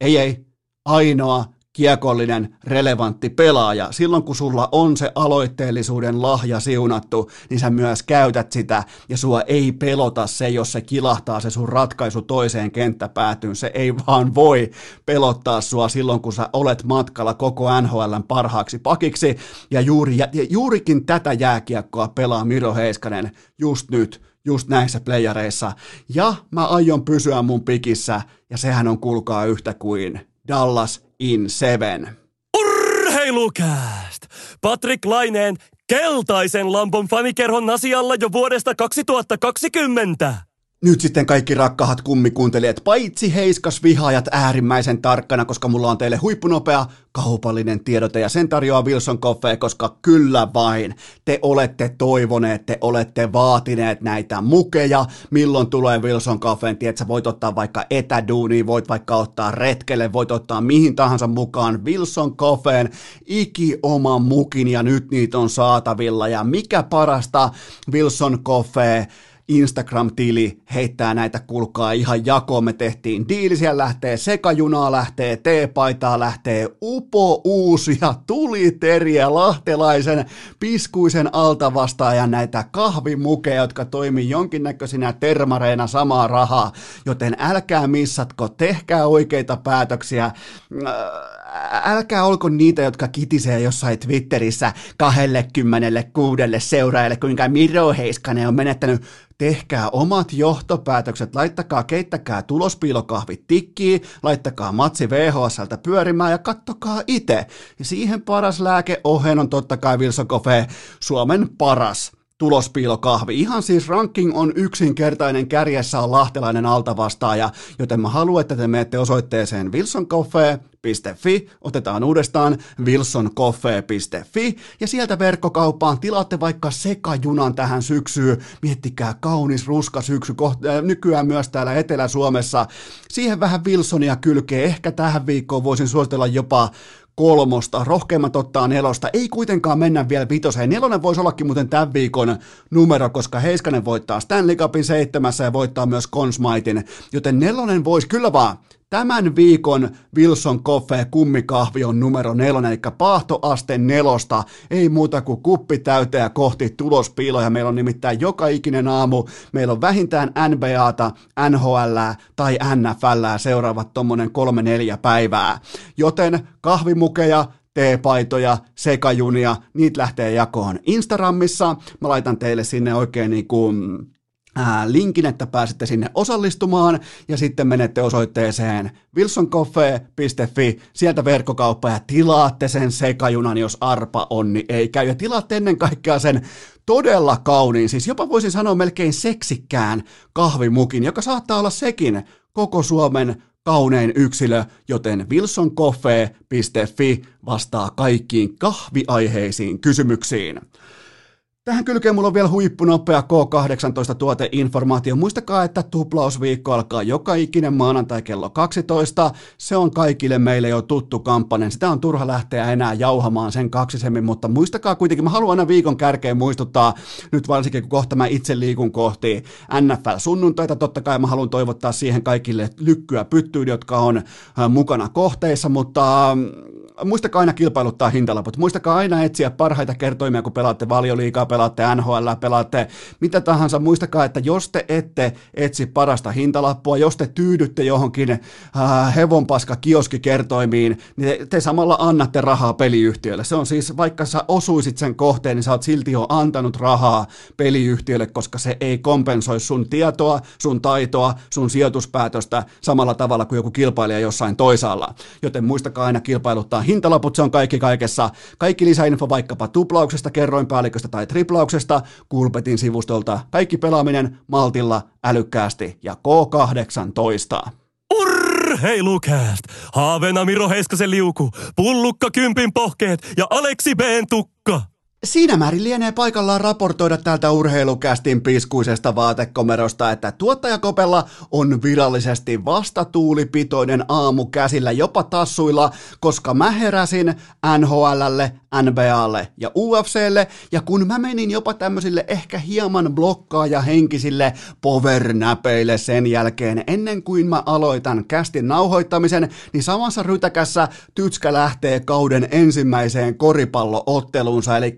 Speaker 1: Ei ei, ainoa kiekollinen, relevantti pelaaja. Silloin kun sulla on se aloitteellisuuden lahja siunattu, niin sä myös käytät sitä ja sua ei pelota se, jos se kilahtaa se sun ratkaisu toiseen kenttäpäätyyn. Se ei vaan voi pelottaa sua silloin, kun sä olet matkalla koko NHLn parhaaksi pakiksi. Ja, juuri, ja juurikin tätä jääkiekkoa pelaa Miro Heiskanen just nyt, just näissä playareissa. Ja mä aion pysyä mun pikissä, ja sehän on kuulkaa yhtä kuin Dallas in Seven.
Speaker 3: Urheilukääst! Patrick Laineen keltaisen lampon fanikerhon asialla jo vuodesta 2020.
Speaker 1: Nyt sitten kaikki rakkahat kummikuuntelijat, paitsi heiskas vihaajat äärimmäisen tarkkana, koska mulla on teille huippunopea kaupallinen tiedote ja sen tarjoaa Wilson Coffee, koska kyllä vain. Te olette toivoneet, te olette vaatineet näitä mukeja, milloin tulee Wilson Coffeen, tiedät, sä voit ottaa vaikka etäduuniin, voit vaikka ottaa retkelle, voit ottaa mihin tahansa mukaan Wilson Coffeen. Iki oma mukin ja nyt niitä on saatavilla. Ja mikä parasta Wilson Coffee Instagram-tili heittää näitä kulkaa ihan jakoon. Me tehtiin diili, siellä lähtee sekajunaa, lähtee teepaitaa, lähtee upo uusia tuliteriä lahtelaisen piskuisen altavastaajan näitä kahvimukeja, jotka toimii jonkinnäköisinä termareina samaa rahaa, joten älkää missatko, tehkää oikeita päätöksiä älkää olko niitä, jotka kitisee jossain Twitterissä 26 seuraajalle, kuinka Miro Heiskanen on menettänyt tehkää omat johtopäätökset, laittakaa, keittäkää tulospiilokahvit tikkiin, laittakaa matsi VHSltä pyörimään ja kattokaa itse. Ja siihen paras lääke ohen on totta kai Wilson Coffee, Suomen paras tulospiilokahvi. Ihan siis ranking on yksinkertainen, kärjessä on lahtelainen altavastaaja, joten mä haluan, että te menette osoitteeseen wilsoncoffee.fi, otetaan uudestaan wilsoncoffee.fi ja sieltä verkkokauppaan tilaatte vaikka sekajunan tähän syksyyn. Miettikää kaunis ruska syksy, äh, nykyään myös täällä Etelä-Suomessa. Siihen vähän Wilsonia kylkee, ehkä tähän viikkoon voisin suositella jopa kolmosta, rohkeimmat ottaa nelosta, ei kuitenkaan mennä vielä vitoseen. Nelonen voisi ollakin muuten tämän viikon numero, koska Heiskanen voittaa Stanley Cupin seitsemässä ja voittaa myös Consmaitin, joten nelonen voisi, kyllä vaan, Tämän viikon Wilson Coffee kummikahvi on numero nelonen, eli paahtoaste nelosta. Ei muuta kuin kuppi täyteä kohti tulospiiloja. Meillä on nimittäin joka ikinen aamu. Meillä on vähintään NBAta, NHL tai NFL seuraavat tommonen kolme neljä päivää. Joten kahvimukeja, teepaitoja, sekajunia, niitä lähtee jakoon Instagramissa. Mä laitan teille sinne oikein niin kuin linkin, että pääsette sinne osallistumaan ja sitten menette osoitteeseen wilsoncoffee.fi, sieltä verkkokauppa ja tilaatte sen sekajunan, jos arpa on, niin ei käy. Ja tilaatte ennen kaikkea sen todella kauniin, siis jopa voisin sanoa melkein seksikkään kahvimukin, joka saattaa olla sekin koko Suomen kaunein yksilö, joten wilsoncoffee.fi vastaa kaikkiin kahviaiheisiin kysymyksiin. Tähän kylkeen mulla on vielä huippunopea K18-tuoteinformaatio. Muistakaa, että tuplausviikko alkaa joka ikinen maanantai kello 12. Se on kaikille meille jo tuttu kampanja. Sitä on turha lähteä enää jauhamaan sen kaksisemmin, mutta muistakaa kuitenkin, mä haluan aina viikon kärkeen muistuttaa, nyt varsinkin kun kohta mä itse liikun kohti NFL-sunnuntaita, totta kai mä haluan toivottaa siihen kaikille lykkyä pyttyyn, jotka on äh, mukana kohteissa, mutta ähm, muistakaa aina kilpailuttaa hintalaput, muistakaa aina etsiä parhaita kertoimia, kun pelaatte valioliikaa, pelaatte NHL, pelaatte mitä tahansa, muistakaa, että jos te ette etsi parasta hintalappua, jos te tyydytte johonkin äh, hevonpaska kioskikertoimiin, niin te, te samalla annatte rahaa peliyhtiölle. Se on siis, vaikka sä osuisit sen kohteen, niin sä oot silti jo antanut rahaa peliyhtiölle, koska se ei kompensoi sun tietoa, sun taitoa, sun sijoituspäätöstä samalla tavalla kuin joku kilpailija jossain toisaalla. Joten muistakaa aina kilpailuttaa hintalaput, se on kaikki kaikessa. Kaikki lisäinfo vaikkapa tuplauksesta, kerroinpäälliköstä tai triplauksesta, Kulpetin sivustolta. Kaikki pelaaminen maltilla, älykkäästi ja K18.
Speaker 3: Urheilukääst! Haaveena Miro Heiskasen liuku, pullukka kympin pohkeet ja Aleksi B. tukka.
Speaker 1: Siinä määrin lienee paikallaan raportoida täältä urheilukästin piskuisesta vaatekomerosta, että tuottajakopella on virallisesti vastatuulipitoinen aamu käsillä jopa tassuilla, koska mä heräsin NHLlle, NBAlle ja UFClle, ja kun mä menin jopa tämmöisille ehkä hieman blokkaaja henkisille powernäpeille sen jälkeen, ennen kuin mä aloitan kästin nauhoittamisen, niin samassa rytäkässä Tytskä lähtee kauden ensimmäiseen koripallootteluunsa, eli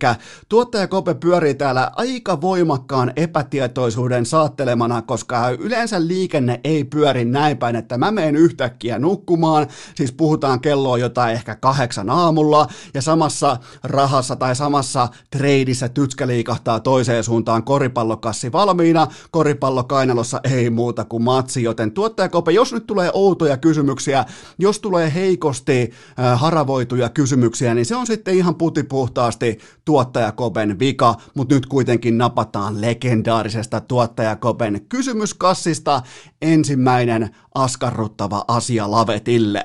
Speaker 1: tuottaja Kope pyörii täällä aika voimakkaan epätietoisuuden saattelemana, koska yleensä liikenne ei pyöri näin päin, että mä menen yhtäkkiä nukkumaan, siis puhutaan kelloa jotain ehkä kahdeksan aamulla, ja samassa rahassa tai samassa treidissä tytskä liikahtaa toiseen suuntaan koripallokassi valmiina, koripallo kainalossa ei muuta kuin matsi, joten tuottaja Kope, jos nyt tulee outoja kysymyksiä, jos tulee heikosti äh, haravoituja kysymyksiä, niin se on sitten ihan putipuhtaasti tuottaja tuottajakopen vika, mutta nyt kuitenkin napataan legendaarisesta tuottajakopen kysymyskassista ensimmäinen askarruttava asia lavetille.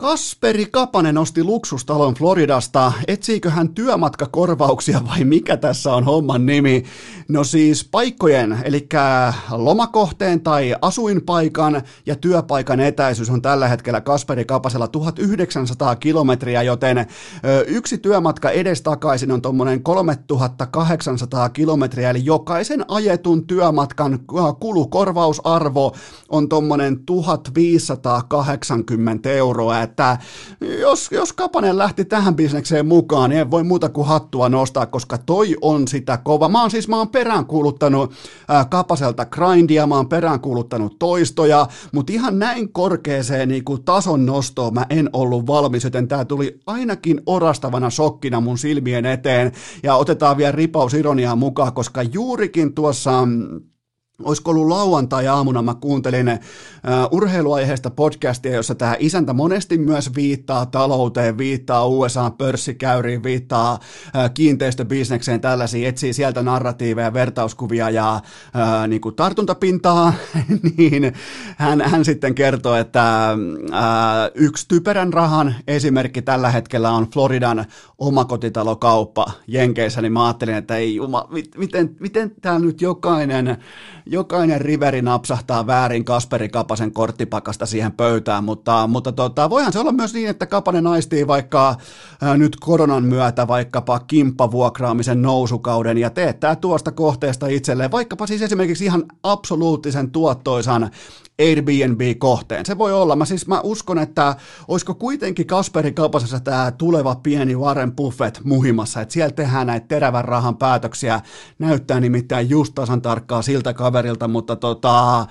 Speaker 1: Kasperi Kapanen osti luksustalon Floridasta. Etsiikö hän työmatkakorvauksia vai mikä tässä on homman nimi? No siis paikkojen, eli lomakohteen tai asuinpaikan ja työpaikan etäisyys on tällä hetkellä Kasperi Kapasella 1900 kilometriä, joten yksi työmatka edestakaisin on tuommoinen 3800 kilometriä, eli jokaisen ajetun työmatkan kulukorvausarvo on tuommoinen 1580 euroa että jos, jos Kapanen lähti tähän bisnekseen mukaan, niin ei voi muuta kuin hattua nostaa, koska toi on sitä kova. Mä oon siis, mä oon peräänkuuluttanut ää, Kapaselta grindia, mä oon peräänkuuluttanut toistoja, mutta ihan näin korkeeseen niin kuin tason nostoon mä en ollut valmis, joten tää tuli ainakin orastavana shokkina mun silmien eteen, ja otetaan vielä ripaus ironiaa mukaan, koska juurikin tuossa mm, Olisiko ollut lauantai-aamuna, mä kuuntelin uh, urheiluaiheesta podcastia, jossa tämä isäntä monesti myös viittaa talouteen, viittaa USA-pörssikäyriin, viittaa uh, kiinteistöbisnekseen, tällaisiin, etsii sieltä narratiiveja, vertauskuvia ja uh, niin kuin tartuntapintaa, niin hän, hän sitten kertoo, että uh, yksi typerän rahan esimerkki tällä hetkellä on Floridan omakotitalokauppa Jenkeissä, niin mä ajattelin, että ei miten, miten täällä nyt jokainen jokainen riveri napsahtaa väärin Kasperi Kapasen korttipakasta siihen pöytään, mutta, mutta tota, voihan se olla myös niin, että Kapanen naistii vaikka ää, nyt koronan myötä vaikkapa kimppavuokraamisen nousukauden ja teettää tuosta kohteesta itselleen vaikkapa siis esimerkiksi ihan absoluuttisen tuottoisan Airbnb-kohteen. Se voi olla. Mä siis mä uskon, että olisiko kuitenkin Kasperi Kapasessa tämä tuleva pieni Warren Buffett muhimassa, että siellä tehdään näitä terävän rahan päätöksiä. Näyttää nimittäin just tasan tarkkaa siltä kaverilta, mutta tota,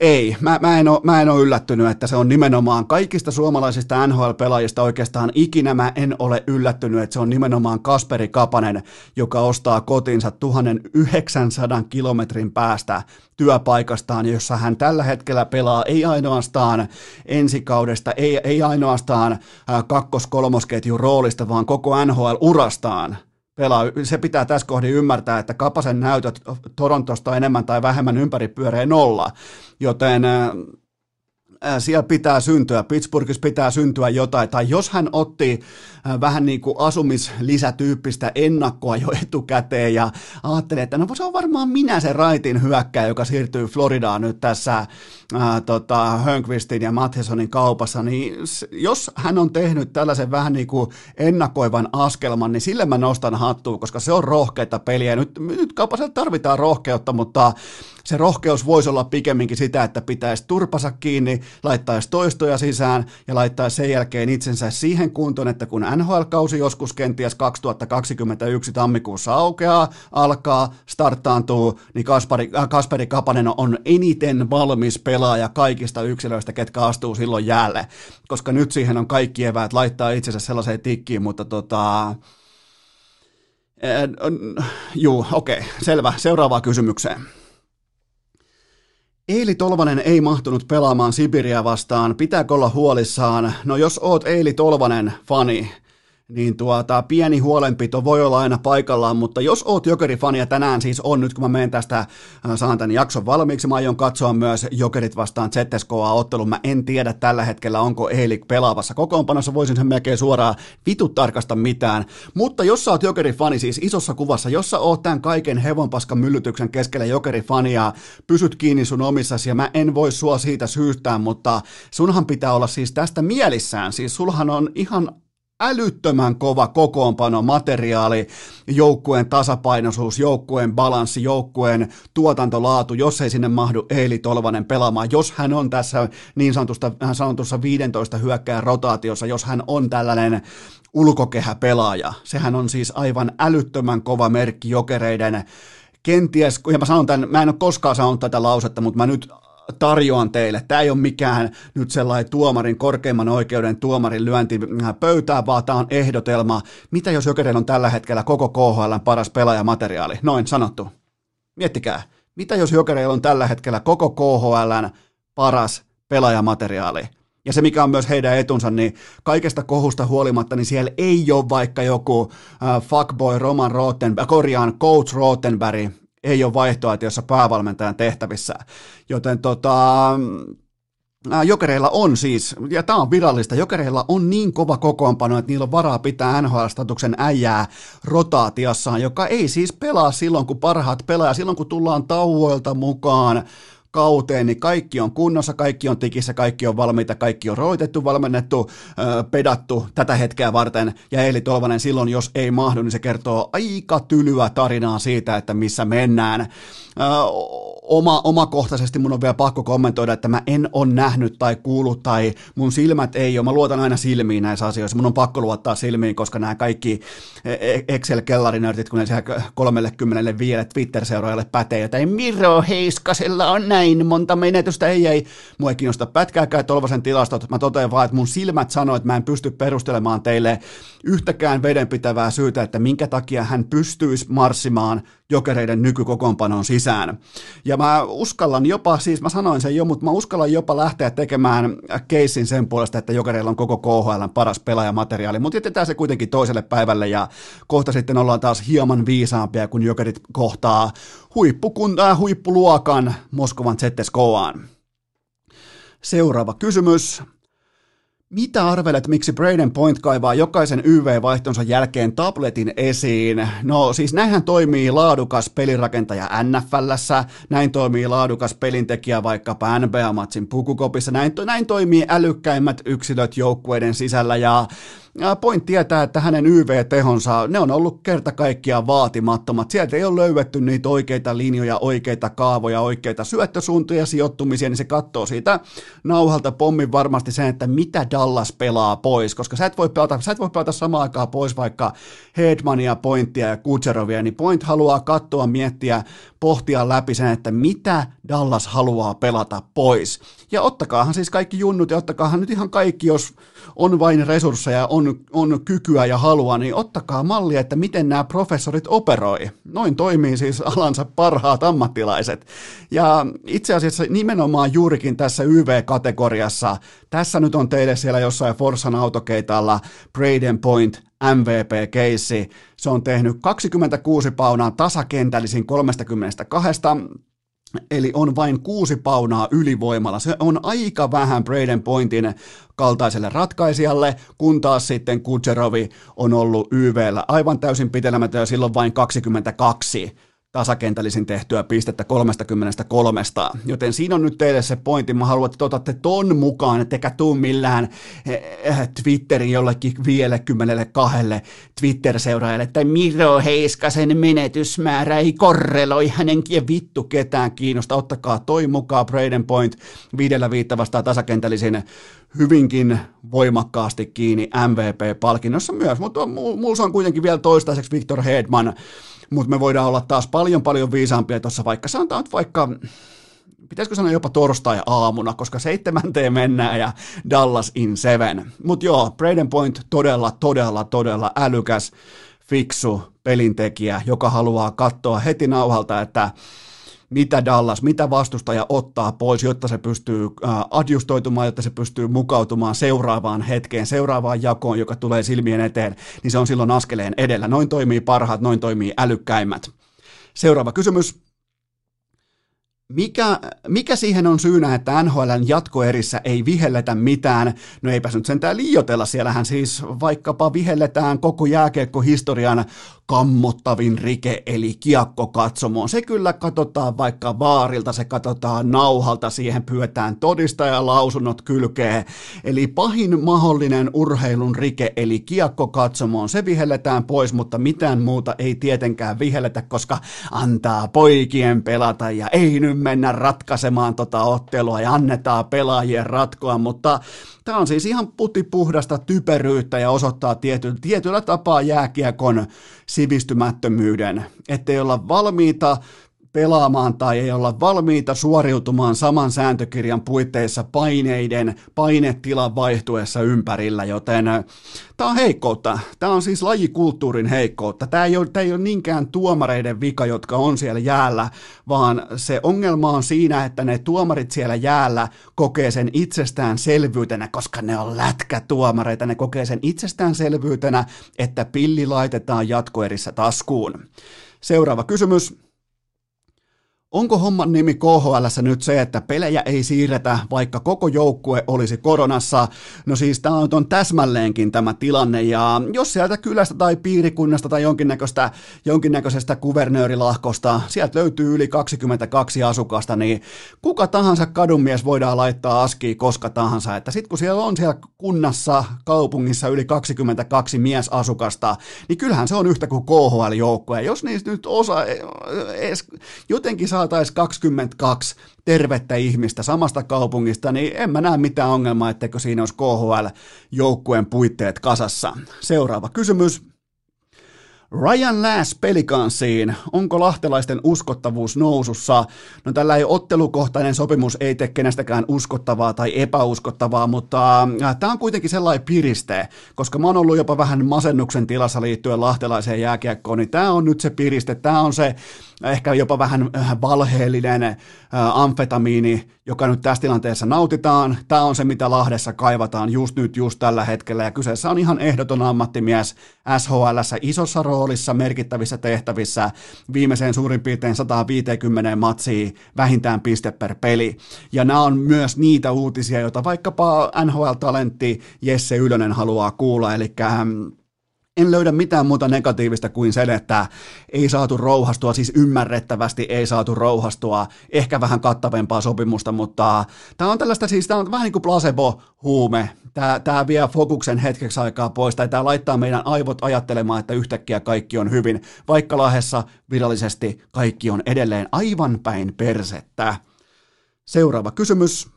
Speaker 1: ei, mä, mä, en ole, mä en ole yllättynyt, että se on nimenomaan kaikista suomalaisista NHL-pelaajista oikeastaan ikinä. Mä en ole yllättynyt, että se on nimenomaan Kasperi Kapanen, joka ostaa kotinsa 1900 kilometrin päästä työpaikastaan, jossa hän tällä hetkellä pelaa ei ainoastaan ensikaudesta, ei, ei ainoastaan kakkos-kolmosketjun roolista, vaan koko NHL-urastaan pelaa. Se pitää tässä kohdin ymmärtää, että Kapasen näytöt Torontosta enemmän tai vähemmän ympäripyöreä nolla, joten siellä pitää syntyä, Pittsburghissa pitää syntyä jotain, tai jos hän otti vähän niin kuin asumislisätyyppistä ennakkoa jo etukäteen ja ajatteli, että no se on varmaan minä se raitin hyökkäjä, joka siirtyy Floridaan nyt tässä ää, tota, Hönkvistin ja Mathesonin kaupassa, niin jos hän on tehnyt tällaisen vähän niin kuin ennakoivan askelman, niin sille mä nostan hattua, koska se on rohkeita peliä. Nyt, nyt kaupassa tarvitaan rohkeutta, mutta se rohkeus voisi olla pikemminkin sitä, että pitäisi turpasa kiinni, laittaisi toistoja sisään ja laittaisi sen jälkeen itsensä siihen kuntoon, että kun NHL-kausi joskus kenties 2021 tammikuussa aukeaa, alkaa, starttaantuu, niin Kasperi, äh, Kasperi Kapanen on eniten valmis pelaaja kaikista yksilöistä, ketkä astuu silloin jäälle, koska nyt siihen on kaikki eväät laittaa itsensä sellaiseen tikkiin, mutta tota... Äh, juu, okei, okay, selvä. Seuraavaan kysymykseen. Eili Tolvanen ei mahtunut pelaamaan Sibiria vastaan. Pitääkö olla huolissaan? No jos oot Eili Tolvanen fani, niin tuota, pieni huolenpito voi olla aina paikallaan, mutta jos oot Jokeri-fani, ja tänään siis on, nyt kun mä menen tästä, äh, saan tämän jakson valmiiksi, mä aion katsoa myös Jokerit vastaan ZSKA-ottelun, mä en tiedä tällä hetkellä, onko Eilik pelaavassa kokoonpanossa, voisin sen melkein suoraan vitut tarkasta mitään, mutta jos sä oot Jokeri-fani, siis isossa kuvassa, jos sä oot tämän kaiken hevonpaskan myllytyksen keskellä Jokeri-fani ja pysyt kiinni sun omissasi, ja mä en voi sua siitä syystää, mutta sunhan pitää olla siis tästä mielissään, siis sulhan on ihan älyttömän kova kokoonpano, materiaali, joukkueen tasapainoisuus, joukkueen balanssi, joukkueen tuotantolaatu, jos ei sinne mahdu Eili Tolvanen pelaamaan, jos hän on tässä niin sanotusta, sanotussa 15 hyökkään rotaatiossa, jos hän on tällainen ulkokehäpelaaja, sehän on siis aivan älyttömän kova merkki jokereiden kenties, ja mä sanon tämän, mä en ole koskaan sanonut tätä lausetta, mutta mä nyt tarjoan teille. Tämä ei ole mikään nyt sellainen tuomarin, korkeimman oikeuden tuomarin lyönti pöytään, vaan tämä on ehdotelma. Mitä jos Jokereilla on tällä hetkellä koko KHL paras pelaajamateriaali? Noin sanottu. Miettikää, mitä jos Jokereilla on tällä hetkellä koko KHL paras pelaajamateriaali? Ja se, mikä on myös heidän etunsa, niin kaikesta kohusta huolimatta, niin siellä ei ole vaikka joku äh, fuckboy Roman Rottenberg, korjaan coach Rottenberg, ei ole vaihtoehtoissa päävalmentajan tehtävissä. Joten tota, Jokereilla on siis, ja tämä on virallista, Jokereilla on niin kova kokoonpano, että niillä on varaa pitää NHL-statuksen äijää rotaatiossaan, joka ei siis pelaa silloin, kun parhaat pelaa, silloin kun tullaan tauoilta mukaan, kauteen, niin kaikki on kunnossa, kaikki on tikissä, kaikki on valmiita, kaikki on roitettu, valmennettu, pedattu tätä hetkeä varten. Ja Eeli Tolvanen silloin, jos ei mahdu, niin se kertoo aika tylyä tarinaa siitä, että missä mennään oma, omakohtaisesti mun on vielä pakko kommentoida, että mä en ole nähnyt tai kuullut tai mun silmät ei ole, mä luotan aina silmiin näissä asioissa, mun on pakko luottaa silmiin, koska nämä kaikki e, e, Excel-kellarinörtit, kun ne siellä 35 Twitter-seuraajalle pätee, että ei Miro Heiskasella on näin monta menetystä, ei ei, mua ei kiinnosta pätkääkään Tolvasen tilastot, mä totean vaan, että mun silmät sanoo, että mä en pysty perustelemaan teille yhtäkään vedenpitävää syytä, että minkä takia hän pystyisi marssimaan jokereiden nykykokoonpanon sisään. Ja mä uskallan jopa, siis mä sanoin sen jo, mutta mä uskallan jopa lähteä tekemään keissin sen puolesta, että jokereilla on koko KHL paras pelaajamateriaali, mutta jätetään se kuitenkin toiselle päivälle ja kohta sitten ollaan taas hieman viisaampia, kun jokerit kohtaa huippukuntaa, huippuluokan Moskovan ZSKaan. Seuraava kysymys. Mitä arvelet, miksi Braden Point kaivaa jokaisen YV-vaihtonsa jälkeen tabletin esiin? No siis näinhän toimii laadukas pelirakentaja NFLssä, näin toimii laadukas pelintekijä vaikkapa NBA-matsin pukukopissa, näin, näin toimii älykkäimmät yksilöt joukkueiden sisällä ja Point tietää, että hänen YV-tehonsa, ne on ollut kerta kaikkiaan vaatimattomat. Sieltä ei ole löydetty niitä oikeita linjoja, oikeita kaavoja, oikeita syöttösuuntia, sijoittumisia, niin se katsoo siitä nauhalta pommin varmasti sen, että mitä Dallas pelaa pois, koska sä et voi pelata, sä et voi pelata samaan aikaan pois vaikka Hedmania, Pointtia ja Kutserovia, niin Point haluaa katsoa, miettiä, pohtia läpi sen, että mitä Dallas haluaa pelata pois. Ja ottakaahan siis kaikki junnut ja ottakaahan nyt ihan kaikki, jos on vain resursseja, on, on kykyä ja halua, niin ottakaa mallia, että miten nämä professorit operoi. Noin toimii siis alansa parhaat ammattilaiset. Ja itse asiassa nimenomaan juurikin tässä YV-kategoriassa, tässä nyt on teille siellä jossain Forsan autokeitalla Braden Point MVP-keissi. Se on tehnyt 26 paunaa tasakentällisin 32 Eli on vain kuusi paunaa ylivoimalla. Se on aika vähän Braden Pointin kaltaiselle ratkaisijalle, kun taas sitten Kutserovi on ollut YVllä aivan täysin pitelemätön ja silloin vain 22 tasakentällisin tehtyä pistettä 33. Joten siinä on nyt teille se pointti. Mä haluan, että otatte ton mukaan, ettekä tuu millään eh, eh, Twitterin jollekin 52 Twitter-seuraajalle, että Miro Heiskasen menetysmäärä ei korreloi hänenkin vittu ketään kiinnosta. Ottakaa toi mukaan Braden Point viidellä viitta vastaan tasakentällisin hyvinkin voimakkaasti kiinni MVP-palkinnossa myös, mutta mulla on kuitenkin vielä toistaiseksi Victor Hedman mutta me voidaan olla taas paljon paljon viisaampia tuossa vaikka sanotaan että vaikka pitäisikö sanoa jopa torstai-aamuna, koska seitsemänteen mennään ja Dallas in seven. Mutta joo, Braden Point todella, todella, todella älykäs, fiksu pelintekijä, joka haluaa katsoa heti nauhalta, että mitä Dallas, mitä vastustaja ottaa pois, jotta se pystyy adjustoitumaan, jotta se pystyy mukautumaan seuraavaan hetkeen, seuraavaan jakoon, joka tulee silmien eteen, niin se on silloin askeleen edellä. Noin toimii parhaat, noin toimii älykkäimmät. Seuraava kysymys. Mikä, mikä siihen on syynä, että NHLn jatkoerissä ei vihelletä mitään? No eipä nyt sentään liiotella, siellähän siis vaikkapa vihelletään koko jääkiekkohistorian kammottavin rike, eli kiekkokatsomoon. Se kyllä katsotaan vaikka vaarilta, se katsotaan nauhalta, siihen pyötään todistajalausunnot kylkee. Eli pahin mahdollinen urheilun rike, eli kiekkokatsomoon, se vihelletään pois, mutta mitään muuta ei tietenkään vihelletä, koska antaa poikien pelata ja ei nyt mennä ratkaisemaan tota ottelua ja annetaan pelaajien ratkoa, mutta Tämä on siis ihan putipuhdasta typeryyttä ja osoittaa tiety, tietyllä tapaa jääkiekon sivistymättömyyden, ettei olla valmiita pelaamaan tai ei olla valmiita suoriutumaan saman sääntökirjan puitteissa paineiden, painetilan vaihtuessa ympärillä, joten tämä on heikkoutta. Tämä on siis lajikulttuurin heikkoutta. Tämä ei, ole, tämä ei ole niinkään tuomareiden vika, jotka on siellä jäällä, vaan se ongelma on siinä, että ne tuomarit siellä jäällä kokee sen itsestäänselvyytenä, koska ne on lätkätuomareita, ne kokee sen itsestäänselvyytenä, että pilli laitetaan jatkoerissä taskuun. Seuraava kysymys. Onko homman nimi KHL nyt se, että pelejä ei siirretä, vaikka koko joukkue olisi koronassa? No siis tämä on täsmälleenkin tämä tilanne, ja jos sieltä kylästä tai piirikunnasta tai jonkinnäköistä, jonkinnäköisestä kuvernöörilahkosta, sieltä löytyy yli 22 asukasta, niin kuka tahansa kadunmies voidaan laittaa askiin koska tahansa. Että sitten kun siellä on siellä kunnassa, kaupungissa yli 22 miesasukasta, niin kyllähän se on yhtä kuin KHL-joukkue. Jos niistä nyt osa edes jotenkin saataisiin 22 tervettä ihmistä samasta kaupungista, niin en mä näe mitään ongelmaa, etteikö siinä olisi KHL-joukkueen puitteet kasassa. Seuraava kysymys. Ryan Lass pelikanssiin. Onko lahtelaisten uskottavuus nousussa? No tällä ei ottelukohtainen sopimus ei tee kenestäkään uskottavaa tai epäuskottavaa, mutta äh, tämä on kuitenkin sellainen piriste, koska mä oon ollut jopa vähän masennuksen tilassa liittyen lahtelaiseen jääkiekkoon, niin tämä on nyt se piriste, tämä on se ehkä jopa vähän äh, valheellinen äh, amfetamiini, joka nyt tässä tilanteessa nautitaan. Tämä on se, mitä Lahdessa kaivataan just nyt, just tällä hetkellä, ja kyseessä on ihan ehdoton ammattimies SHL isossa roolissa, merkittävissä tehtävissä, viimeiseen suurin piirtein 150 matsiin vähintään piste per peli. Ja nämä on myös niitä uutisia, joita vaikkapa NHL-talentti Jesse Ylönen haluaa kuulla, eli en löydä mitään muuta negatiivista kuin sen, että ei saatu rouhastua, siis ymmärrettävästi ei saatu rouhastua, ehkä vähän kattavempaa sopimusta, mutta tämä on tällaista, siis tämä on vähän niin kuin placebo-huume, tämä, tämä vie fokuksen hetkeksi aikaa pois, tai tämä laittaa meidän aivot ajattelemaan, että yhtäkkiä kaikki on hyvin, vaikka lahessa virallisesti kaikki on edelleen aivan päin persettä. Seuraava kysymys.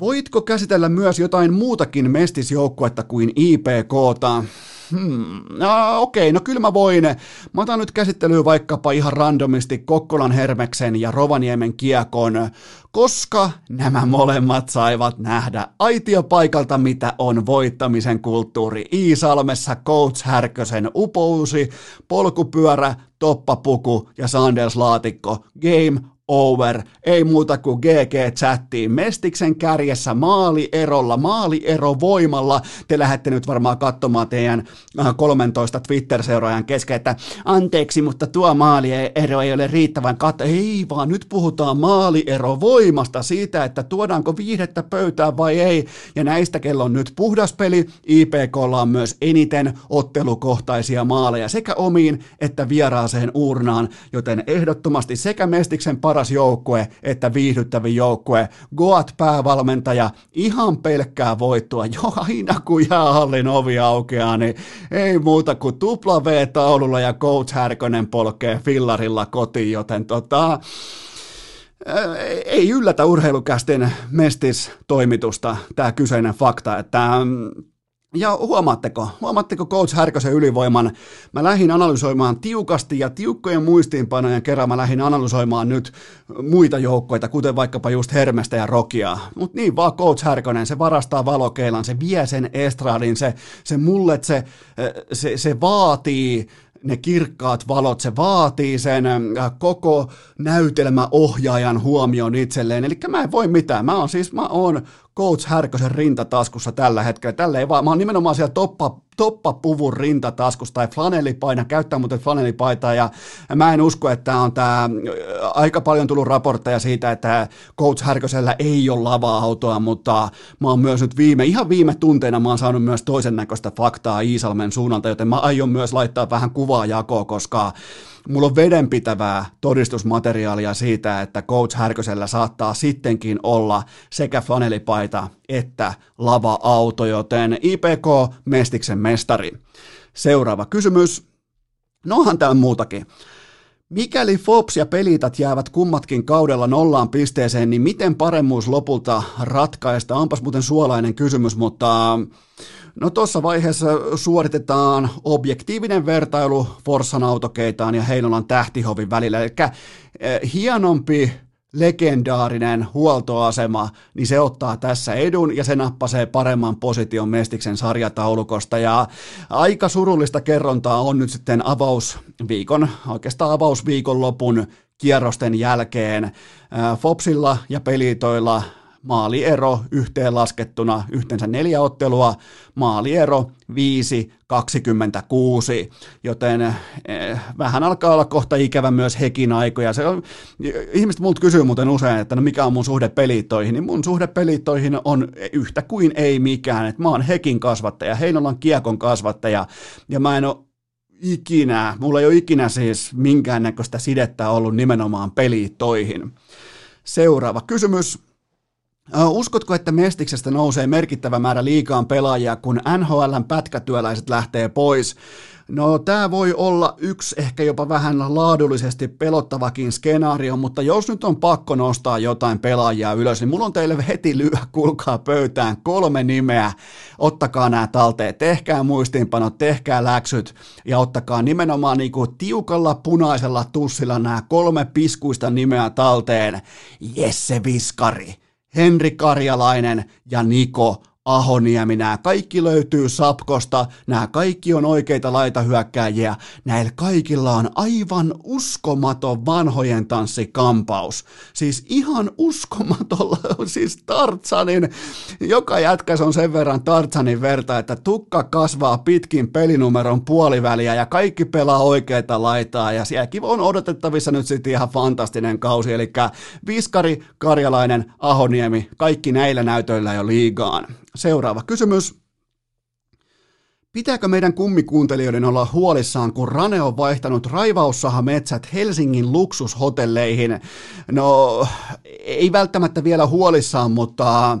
Speaker 1: Voitko käsitellä myös jotain muutakin mestisjoukkuetta kuin IPKta? Hmm, no, okei, no kyllä mä voin. Mä otan nyt käsittelyyn vaikkapa ihan randomisti Kokkolan Hermeksen ja Rovaniemen kiekon, koska nämä molemmat saivat nähdä aitiopaikalta, mitä on voittamisen kulttuuri. Iisalmessa Coach Härkösen upousi, polkupyörä, toppapuku ja Sanders laatikko. Game over, ei muuta kuin GG-chattiin. Mestiksen kärjessä maalierolla, maaliero voimalla. Te lähdette nyt varmaan katsomaan teidän 13 äh, Twitter-seuraajan kesken, että anteeksi, mutta tuo maaliero ei ole riittävän kat... Ei, vaan nyt puhutaan maaliero voimasta siitä, että tuodaanko viihdettä pöytään vai ei. Ja näistä kello on nyt puhdas peli. IPKlla on myös eniten ottelukohtaisia maaleja sekä omiin että vieraaseen urnaan, joten ehdottomasti sekä Mestiksen par paras joukkue että viihdyttävin joukkue. Goat päävalmentaja, ihan pelkkää voittoa. Jo aina kun jäähallin ovi aukeaa, niin ei muuta kuin tupla V-taululla ja Coach Härkönen polkee fillarilla kotiin, joten tota, ei yllätä urheilukästen mestis-toimitusta tämä kyseinen fakta, että ja huomaatteko, huomaatteko Coach Härkösen ylivoiman? Mä lähdin analysoimaan tiukasti ja tiukkojen muistiinpanojen kerran mä lähdin analysoimaan nyt muita joukkoita, kuten vaikkapa just Hermestä ja Rokia. Mutta niin vaan Coach Härkönen, se varastaa valokeilan, se vie sen estradin, se, se mullet, se, se, se vaatii ne kirkkaat valot, se vaatii sen äh, koko näytelmäohjaajan huomion itselleen. Eli mä en voi mitään. Mä oon siis, mä oon Coach Härkösen rintataskussa tällä hetkellä. Tällä ei vaan, mä oon nimenomaan siellä toppa, toppapuvun rintataskussa tai flanelipaina, käyttää muuten flanelipaitaa ja mä en usko, että on tää aika paljon tullut raportteja siitä, että Coach Härkösellä ei ole lava-autoa, mutta mä oon myös nyt viime, ihan viime tunteina mä oon saanut myös toisen näköistä faktaa Iisalmen suunnalta, joten mä aion myös laittaa vähän kuvaa jakoa, koska mulla on vedenpitävää todistusmateriaalia siitä, että Coach Härkösellä saattaa sittenkin olla sekä flanelipaita että lava-auto, joten IPK Mestiksen mestari. Seuraava kysymys. Nohan tämä muutakin. Mikäli Fops ja Pelitat jäävät kummatkin kaudella nollaan pisteeseen, niin miten paremmuus lopulta ratkaista? Onpas muuten suolainen kysymys, mutta No tuossa vaiheessa suoritetaan objektiivinen vertailu Forssan autokeitaan ja Heinolan tähtihovin välillä, eli eh, hienompi legendaarinen huoltoasema, niin se ottaa tässä edun ja se nappasee paremman position Mestiksen sarjataulukosta. Ja aika surullista kerrontaa on nyt sitten avausviikon, oikeastaan avausviikon lopun kierrosten jälkeen. Fopsilla ja pelitoilla maaliero yhteenlaskettuna yhteensä neljä ottelua, maaliero 5-26, joten eh, vähän alkaa olla kohta ikävä myös hekin aikoja. Se on, ihmiset multa kysyy muuten usein, että no mikä on mun suhde peliittoihin, niin mun suhde peliittoihin on yhtä kuin ei mikään, että mä oon hekin kasvattaja, Heinolan kiekon kasvattaja, ja mä en ole ikinä, mulla ei ole ikinä siis minkäännäköistä sidettä ollut nimenomaan peliittoihin. Seuraava kysymys. Uskotko, että Mestiksestä nousee merkittävä määrä liikaan pelaajia, kun NHLn pätkätyöläiset lähtee pois? No tämä voi olla yksi ehkä jopa vähän laadullisesti pelottavakin skenaario, mutta jos nyt on pakko nostaa jotain pelaajia ylös, niin mulla on teille heti lyö, kulkaa pöytään kolme nimeä. Ottakaa nämä talteen, tehkää muistiinpanot, tehkää läksyt ja ottakaa nimenomaan niinku tiukalla punaisella tussilla nämä kolme piskuista nimeä talteen. Jesse Viskari. Henri Karjalainen ja Niko Ahoniemi, nämä kaikki löytyy Sapkosta, nämä kaikki on oikeita laitahyökkääjiä, näillä kaikilla on aivan uskomaton vanhojen tanssikampaus. Siis ihan uskomatolla, siis Tartsanin, joka jätkäs on sen verran Tartsanin verta, että tukka kasvaa pitkin pelinumeron puoliväliä ja kaikki pelaa oikeita laitaa ja sielläkin on odotettavissa nyt sitten ihan fantastinen kausi, eli Viskari, Karjalainen, Ahoniemi, kaikki näillä näytöillä jo liigaan. Seuraava kysymys. Pitääkö meidän kummikuuntelijoiden olla huolissaan, kun Rane on vaihtanut raivaussaha metsät Helsingin luksushotelleihin? No, ei välttämättä vielä huolissaan, mutta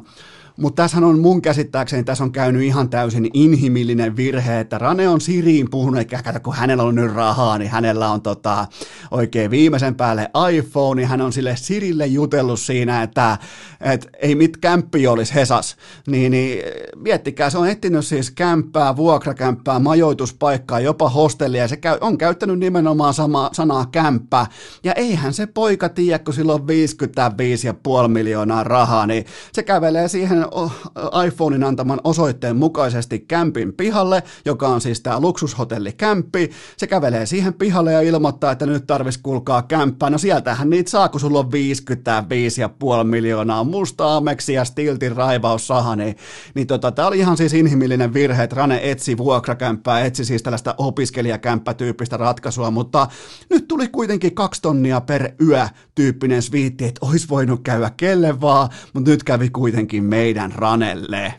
Speaker 1: mutta tässä on mun käsittääkseni, tässä on käynyt ihan täysin inhimillinen virhe, että Rane on Siriin puhunut, eikä kato, kun hänellä on nyt rahaa, niin hänellä on tota, oikein viimeisen päälle iPhone, niin hän on sille Sirille jutellut siinä, että et ei mit kämppi olisi Hesas. Niin, niin miettikää, se on etsinyt siis kämppää, vuokrakämppää, majoituspaikkaa, jopa hostellia, ja se käy, on käyttänyt nimenomaan sama, sanaa kämppä, ja eihän se poika tiedä, kun sillä on 55,5 miljoonaa rahaa, niin se kävelee siihen iPhonein antaman osoitteen mukaisesti kämpin pihalle, joka on siis tämä luksushotelli kämppi. Se kävelee siihen pihalle ja ilmoittaa, että nyt tarvitsisi kulkaa kämppää. No sieltähän niitä saa, kun sulla on 55,5 miljoonaa musta ameksi ja stiltin raivaussaha, niin, niin tota, tämä oli ihan siis inhimillinen virhe, että Rane etsi vuokrakämppää, etsi siis tällaista opiskelijakämppätyyppistä ratkaisua, mutta nyt tuli kuitenkin kaksi tonnia per yö tyyppinen sviitti, että olisi voinut käydä kelle vaan, mutta nyt kävi kuitenkin meidän ranelle.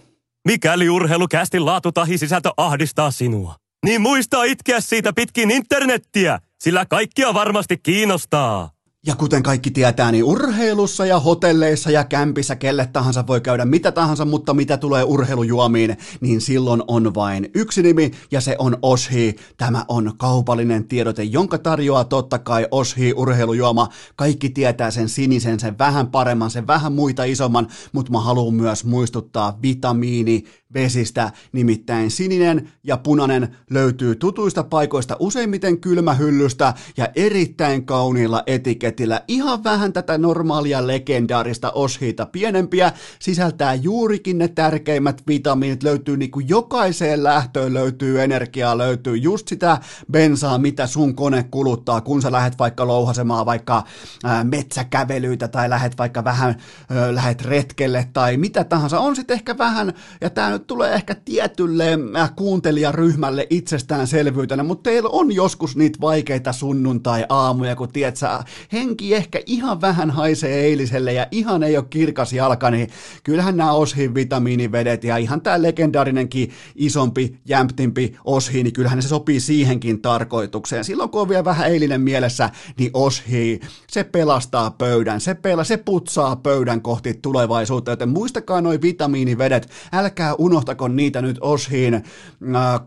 Speaker 3: Mikäli urheilukästin laatu tahi sisältö ahdistaa sinua, niin muista itkeä siitä pitkin internettiä, sillä kaikkia varmasti kiinnostaa.
Speaker 1: Ja kuten kaikki tietää, niin urheilussa ja hotelleissa ja kämpissä kelle tahansa voi käydä mitä tahansa, mutta mitä tulee urheilujuomiin, niin silloin on vain yksi nimi ja se on Oshi. Tämä on kaupallinen tiedote, jonka tarjoaa totta kai Oshi urheilujuoma. Kaikki tietää sen sinisen, sen vähän paremman, sen vähän muita isomman, mutta mä haluan myös muistuttaa vitamiini vesistä, nimittäin sininen ja punainen löytyy tutuista paikoista useimmiten kylmähyllystä ja erittäin kauniilla etiketillä. Ihan vähän tätä normaalia legendaarista oshiita pienempiä, sisältää juurikin ne tärkeimmät vitamiinit, löytyy niin kuin jokaiseen lähtöön löytyy energiaa, löytyy just sitä bensaa, mitä sun kone kuluttaa, kun sä lähet vaikka louhasemaan vaikka metsäkävelyitä tai lähet vaikka vähän lähet retkelle tai mitä tahansa, on sitten ehkä vähän, ja tämä nyt tulee ehkä tietylle äh, kuuntelijaryhmälle itsestäänselvyytenä, mutta teillä on joskus niitä vaikeita sunnuntai-aamuja, kun tiedät, sä, henki ehkä ihan vähän haisee eiliselle ja ihan ei ole kirkas jalka, niin kyllähän nämä Oshin vitamiinivedet ja ihan tämä legendaarinenkin isompi, jämptimpi Oshi, niin kyllähän se sopii siihenkin tarkoitukseen. Silloin kun on vielä vähän eilinen mielessä, niin Oshi, se pelastaa pöydän, se, pela, se putsaa pöydän kohti tulevaisuutta, joten muistakaa noin vitamiinivedet, älkää unohtako niitä nyt Oshiin äh,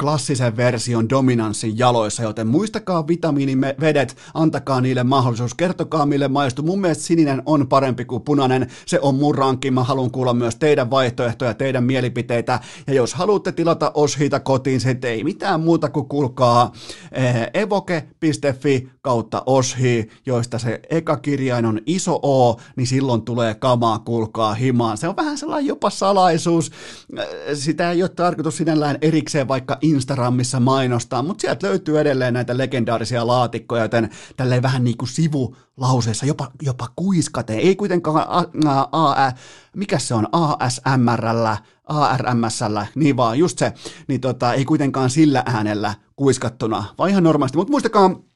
Speaker 1: klassisen version dominanssin jaloissa, joten muistakaa vitamiinivedet, antakaa niille mahdollisuus, kertokaa mille maistuu. Mun mielestä sininen on parempi kuin punainen, se on mun rankki, mä haluan kuulla myös teidän vaihtoehtoja, teidän mielipiteitä, ja jos haluatte tilata Oshiita kotiin, se ei mitään muuta kuin kuulkaa eh, evoke.fi kautta Oshi, joista se eka kirjain on iso O, niin silloin tulee kamaa, kuulkaa himaan. Se on vähän sellainen jopa salaisuus. Sitä ei ole tarkoitus sinällään erikseen vaikka Instagramissa mainostaa, mutta sieltä löytyy edelleen näitä legendaarisia laatikkoja, joten tälleen vähän niin kuin sivulauseessa, jopa, jopa kuiskate, ei kuitenkaan a, a, a, mikä se on, ASMRllä, ARMSllä, niin vaan just se, niin tota, ei kuitenkaan sillä äänellä kuiskattuna, vaan ihan normaalisti, mutta muistakaa,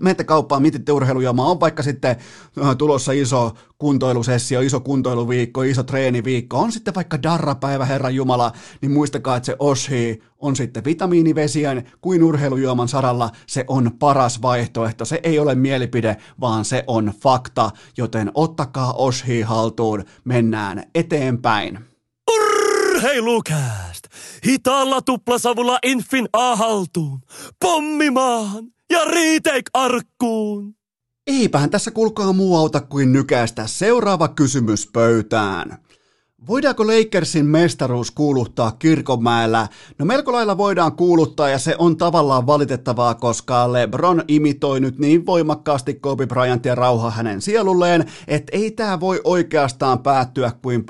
Speaker 1: menette kauppaan, mietitte urheilujuomaa, on vaikka sitten äh, tulossa iso kuntoilusessio, iso kuntoiluviikko, iso treeniviikko, on sitten vaikka darrapäivä, Herran Jumala, niin muistakaa, että se Oshi on sitten vitamiinivesien kuin urheilujuoman saralla, se on paras vaihtoehto, se ei ole mielipide, vaan se on fakta, joten ottakaa Oshi haltuun, mennään eteenpäin.
Speaker 3: Urheilukääst! Hitaalla tuplasavulla Infin A haltuun! Pommimaan! Ja retake arkkuun.
Speaker 1: Eipähän tässä kulkaa muu auta kuin nykäistä seuraava kysymys pöytään. Voidaanko Lakersin mestaruus kuuluttaa Kirkonmäellä? No melko lailla voidaan kuuluttaa ja se on tavallaan valitettavaa, koska LeBron imitoi nyt niin voimakkaasti Kobe Bryantia rauha hänen sielulleen, että ei tämä voi oikeastaan päättyä kuin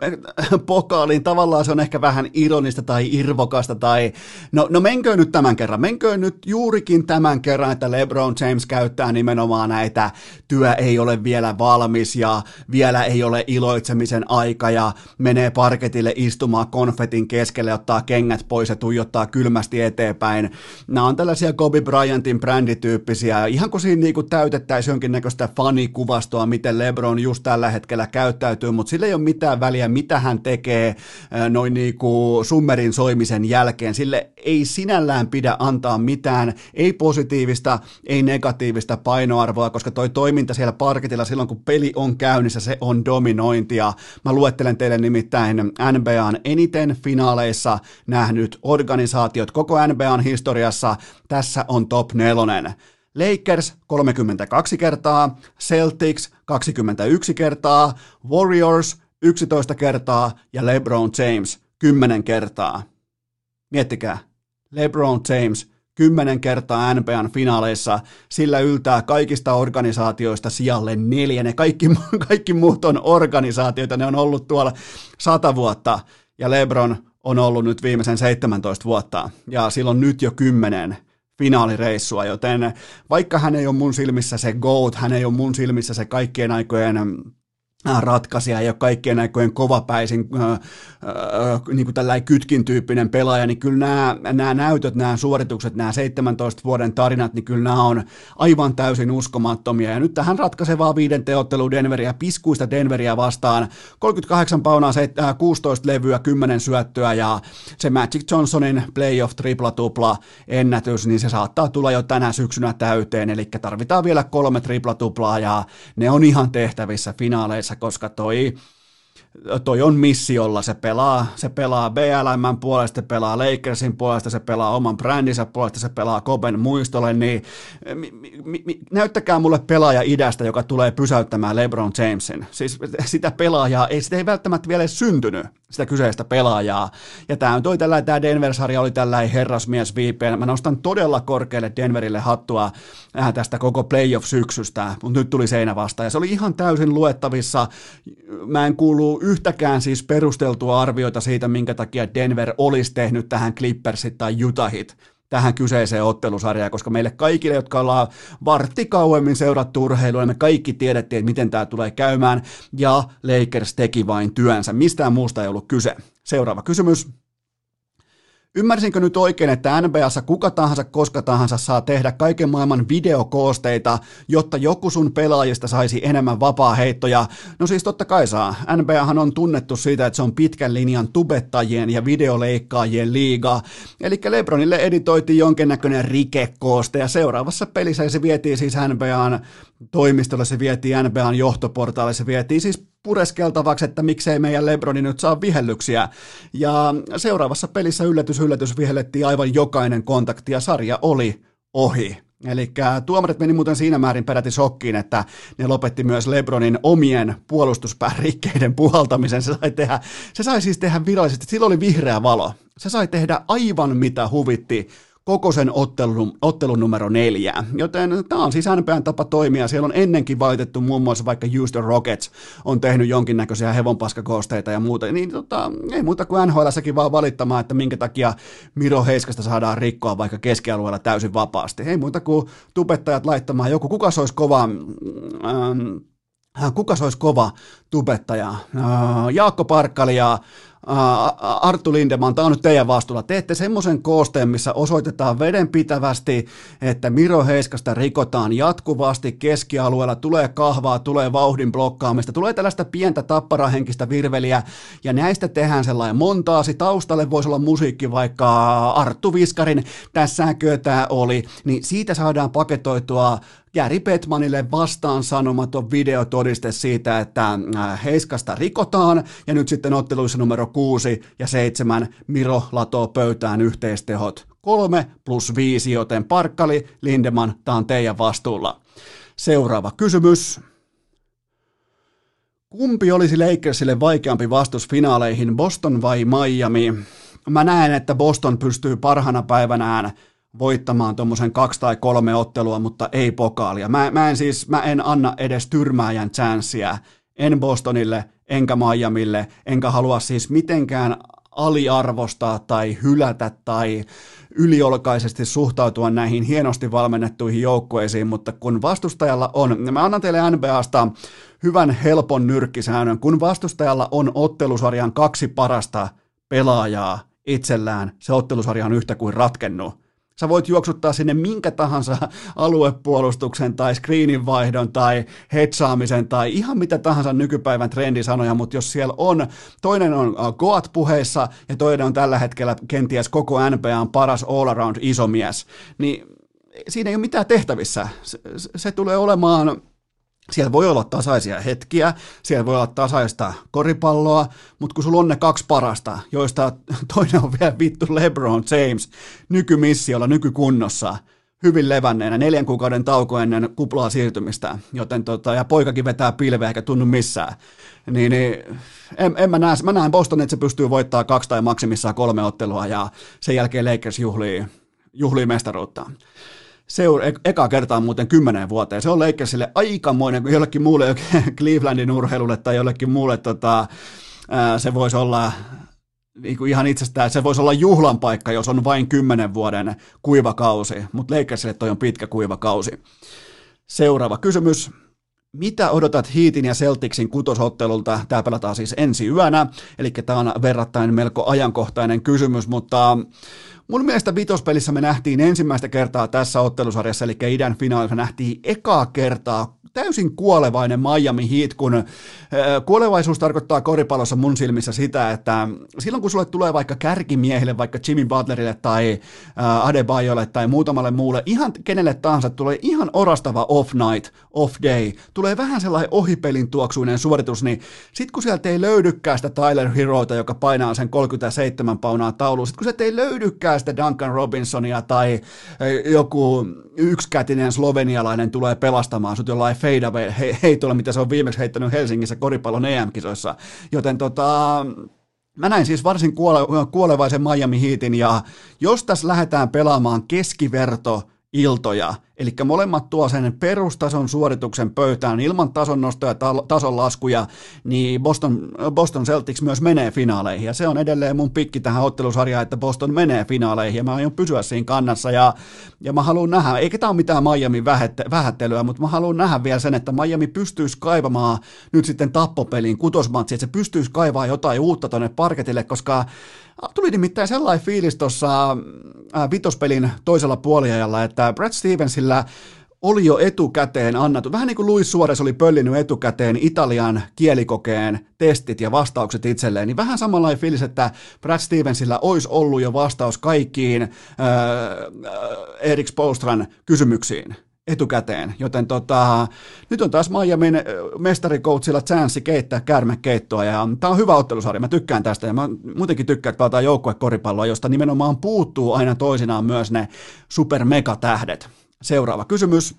Speaker 1: pokaaliin. Tavallaan se on ehkä vähän ironista tai irvokasta tai no, no menkö nyt tämän kerran, menkö nyt juurikin tämän kerran, että LeBron James käyttää nimenomaan näitä työ ei ole vielä valmis ja vielä ei ole iloitsemisen aika ja menee menee parketille istumaan konfetin keskelle, ottaa kengät pois ja tuijottaa kylmästi eteenpäin. Nämä on tällaisia Kobe Bryantin brändityyppisiä, ihan kuin siinä niinku täytettäisiin jonkinnäköistä fanikuvastoa, miten LeBron just tällä hetkellä käyttäytyy, mutta sillä ei ole mitään väliä, mitä hän tekee noin niinku summerin soimisen jälkeen. Sille ei sinällään pidä antaa mitään, ei positiivista, ei negatiivista painoarvoa, koska toi toiminta siellä parketilla silloin, kun peli on käynnissä, se on dominointia. Mä luettelen teille nimittäin nimittäin NBAn eniten finaaleissa nähnyt organisaatiot koko NBAn historiassa. Tässä on top nelonen. Lakers 32 kertaa, Celtics 21 kertaa, Warriors 11 kertaa ja LeBron James 10 kertaa. Miettikää, LeBron James kymmenen kertaa NBAn finaaleissa, sillä yltää kaikista organisaatioista sijalle neljä. Ne kaikki, kaikki muut on organisaatioita, ne on ollut tuolla sata vuotta, ja LeBron on ollut nyt viimeisen 17 vuotta, ja silloin nyt jo kymmenen finaalireissua, joten vaikka hän ei ole mun silmissä se GOAT, hän ei ole mun silmissä se kaikkien aikojen Äh, ratkaisija ja kaikkien aikojen kovapäisin äh, äh, niin kuin tällainen kytkin tyyppinen pelaaja, niin kyllä nämä, nämä näytöt, nämä suoritukset, nämä 17 vuoden tarinat, niin kyllä nämä on aivan täysin uskomattomia. Ja nyt tähän ratkaisevaa viiden teottelu Denveria, piskuista Denveria vastaan, 38 paunaa, 16 levyä, 10 syöttöä ja se Magic Johnsonin playoff tripla-tupla ennätys, niin se saattaa tulla jo tänä syksynä täyteen, eli tarvitaan vielä kolme tripla-tuplaa ja ne on ihan tehtävissä finaaleissa koska toi toi on missiolla, se pelaa, se pelaa BLM puolesta, se pelaa Lakersin puolesta, se pelaa oman brändinsä puolesta, se pelaa Koben muistolle, niin mi, mi, mi, näyttäkää mulle pelaaja idästä, joka tulee pysäyttämään LeBron Jamesin. Siis sitä pelaajaa, ei, sitä ei välttämättä vielä syntynyt, sitä kyseistä pelaajaa. Ja tämä on toi tällä, tämä Denver-sarja oli tällainen herrasmies viipeen. Mä nostan todella korkealle Denverille hattua äh, tästä koko playoff-syksystä, mutta nyt tuli seinä vastaan. Ja se oli ihan täysin luettavissa. Mä en kuulu yhtäkään siis perusteltua arviota siitä, minkä takia Denver olisi tehnyt tähän Clippersit tai Utahit tähän kyseiseen ottelusarjaan, koska meille kaikille, jotka ollaan vartti kauemmin seurattu urheilua, me kaikki tiedettiin, että miten tämä tulee käymään, ja Lakers teki vain työnsä. Mistään muusta ei ollut kyse. Seuraava kysymys. Ymmärsinkö nyt oikein, että NBAssa kuka tahansa koska tahansa saa tehdä kaiken maailman videokoosteita, jotta joku sun pelaajista saisi enemmän vapaa-heittoja? No siis totta kai saa. NBAhan on tunnettu siitä, että se on pitkän linjan tubettajien ja videoleikkaajien liiga. Eli Lebronille editoitiin jonkinnäköinen rikekooste ja seuraavassa pelissä se vietiin siis NBAn toimistolle, se vietiin NBAn johtoportaalle, se vietiin siis pureskeltavaksi, että miksei meidän Lebroni nyt saa vihellyksiä. Ja seuraavassa pelissä yllätys, yllätys vihellettiin aivan jokainen kontakti ja sarja oli ohi. Eli tuomarit meni muuten siinä määrin peräti shokkiin, että ne lopetti myös Lebronin omien puolustuspärikkeiden puhaltamisen. Se sai, tehdä, se sai siis tehdä virallisesti, sillä oli vihreä valo. Se sai tehdä aivan mitä huvitti koko sen ottelun, ottelun numero neljä. Joten tämä on NBAn tapa toimia. Siellä on ennenkin valitettu muun muassa vaikka Houston Rockets on tehnyt jonkinnäköisiä hevonpaskakoosteita ja muuta. Niin tota, ei muuta kuin NHLssäkin vaan valittamaan, että minkä takia Miro Heiskasta saadaan rikkoa vaikka keskialueella täysin vapaasti. Ei muuta kuin tubettajat laittamaan joku, kuka se olisi kova... Ähm, kuka se olisi kova tubettaja? Äh, Jaakko Parkkali ja Arttu Lindeman, tämä on nyt teidän vastuulla. Teette semmoisen koosteen, missä osoitetaan vedenpitävästi, että Miro Heiskasta rikotaan jatkuvasti keskialueella, tulee kahvaa, tulee vauhdin blokkaamista, tulee tällaista pientä tapparahenkistä virveliä, ja näistä tehdään sellainen montaasi. Taustalle voisi olla musiikki, vaikka Arttu Viskarin tässä tämä oli, niin siitä saadaan paketoitua Gary Petmanille vastaan sanomaton videotodiste siitä, että äh, Heiskasta rikotaan, ja nyt sitten otteluissa numero 6 ja 7 Miro latoo pöytään yhteistehot 3 plus 5, joten Parkkali, Lindeman, tämä on teidän vastuulla. Seuraava kysymys. Kumpi olisi Lakersille vaikeampi vastus finaaleihin, Boston vai Miami? Mä näen, että Boston pystyy parhana päivänään voittamaan tuommoisen kaksi tai kolme ottelua, mutta ei pokaalia. Mä, mä, en siis, mä en anna edes tyrmääjän chanssiä, en Bostonille, enkä Miamille, enkä halua siis mitenkään aliarvostaa tai hylätä tai yliolkaisesti suhtautua näihin hienosti valmennettuihin joukkueisiin, mutta kun vastustajalla on, mä annan teille NBAsta hyvän helpon nyrkkisäännön, kun vastustajalla on ottelusarjan kaksi parasta pelaajaa itsellään, se ottelusarja on yhtä kuin ratkennut Sä voit juoksuttaa sinne minkä tahansa aluepuolustuksen tai screenin vaihdon tai hetsaamisen tai ihan mitä tahansa nykypäivän trendisanoja, mutta jos siellä on, toinen on äh, Goat puheessa ja toinen on tällä hetkellä kenties koko NBAn paras all-around isomies, niin siinä ei ole mitään tehtävissä. Se, se tulee olemaan siellä voi olla tasaisia hetkiä, siellä voi olla tasaista koripalloa, mutta kun sulla on ne kaksi parasta, joista toinen on vielä vittu LeBron James nykymissiolla, nykykunnossa, hyvin levänneenä, neljän kuukauden tauko ennen kuplaa siirtymistä, joten tota, ja poikakin vetää pilveä eikä tunnu missään, niin, niin en, en mä, näe, mä näen Boston, että se pystyy voittaa kaksi tai maksimissaan kolme ottelua ja sen jälkeen Lakers juhlii, juhlii mestaruutta seur- e- eka kertaa muuten kymmenen vuoteen. Se on Lakersille aikamoinen, jollekin muulle Clevelandin urheilulle tai jollekin muulle tota, se voisi olla niin kuin ihan itsestään, se voisi olla juhlan paikka, jos on vain kymmenen vuoden kuivakausi, mutta Lakersille toi on pitkä kuivakausi. Seuraava kysymys. Mitä odotat Heatin ja Celticsin kutosottelulta? Tämä pelataan siis ensi yönä, eli tämä on verrattain melko ajankohtainen kysymys, mutta Mun mielestä vitospelissä me nähtiin ensimmäistä kertaa tässä ottelusarjassa, eli idän finaalissa nähtiin ekaa kertaa täysin kuolevainen Miami Heat, kun kuolevaisuus tarkoittaa koripallossa mun silmissä sitä, että silloin kun sulle tulee vaikka kärkimiehille, vaikka Jimmy Butlerille tai Adebayolle tai muutamalle muulle, ihan kenelle tahansa tulee ihan orastava off night, off day, tulee vähän sellainen ohipelin tuoksuinen suoritus, niin sit kun sieltä ei löydykään sitä Tyler Heroita, joka painaa sen 37 paunaa tauluun, sit kun sieltä ei löydykään sitä Duncan Robinsonia tai joku yksikätinen slovenialainen tulee pelastamaan sut jollain fadeaway he, heitolla, mitä se on viimeksi heittänyt Helsingissä koripallon EM-kisoissa. Joten tota, Mä näin siis varsin kuole- kuolevaisen Miami Heatin ja jos tässä lähdetään pelaamaan keskiverto iltoja, Eli molemmat tuo sen perustason suorituksen pöytään ilman tason nostoja ja tason laskuja, niin Boston, Boston Celtics myös menee finaaleihin. Ja se on edelleen mun pikki tähän ottelusarjaan, että Boston menee finaaleihin ja mä aion pysyä siinä kannassa. Ja, ja mä haluan nähdä, eikä tämä ole mitään Miamin vähättelyä, mutta mä haluan nähdä vielä sen, että Miami pystyisi kaivamaan nyt sitten tappopeliin kutosmatsi, että se pystyisi kaivaa jotain uutta tonne parketille, koska Tuli nimittäin sellainen fiilis tuossa vitospelin toisella puoliajalla, että Brad Stevensillä oli jo etukäteen annettu, vähän niin kuin Luis Suores oli pöllinyt etukäteen Italian kielikokeen testit ja vastaukset itselleen, niin vähän samanlainen fiilis, että Brad Stevensillä olisi ollut jo vastaus kaikkiin äh, Erik Spolstran kysymyksiin. etukäteen, joten tota, nyt on taas Miamin mestarikoutsilla chanssi keittää kärmekeittoa ja tämä on hyvä ottelusarja, mä tykkään tästä ja mä muutenkin tykkään, että pelataan joukkuekoripalloa, josta nimenomaan puuttuu aina toisinaan myös ne supermegatähdet. Seuraava kysymys.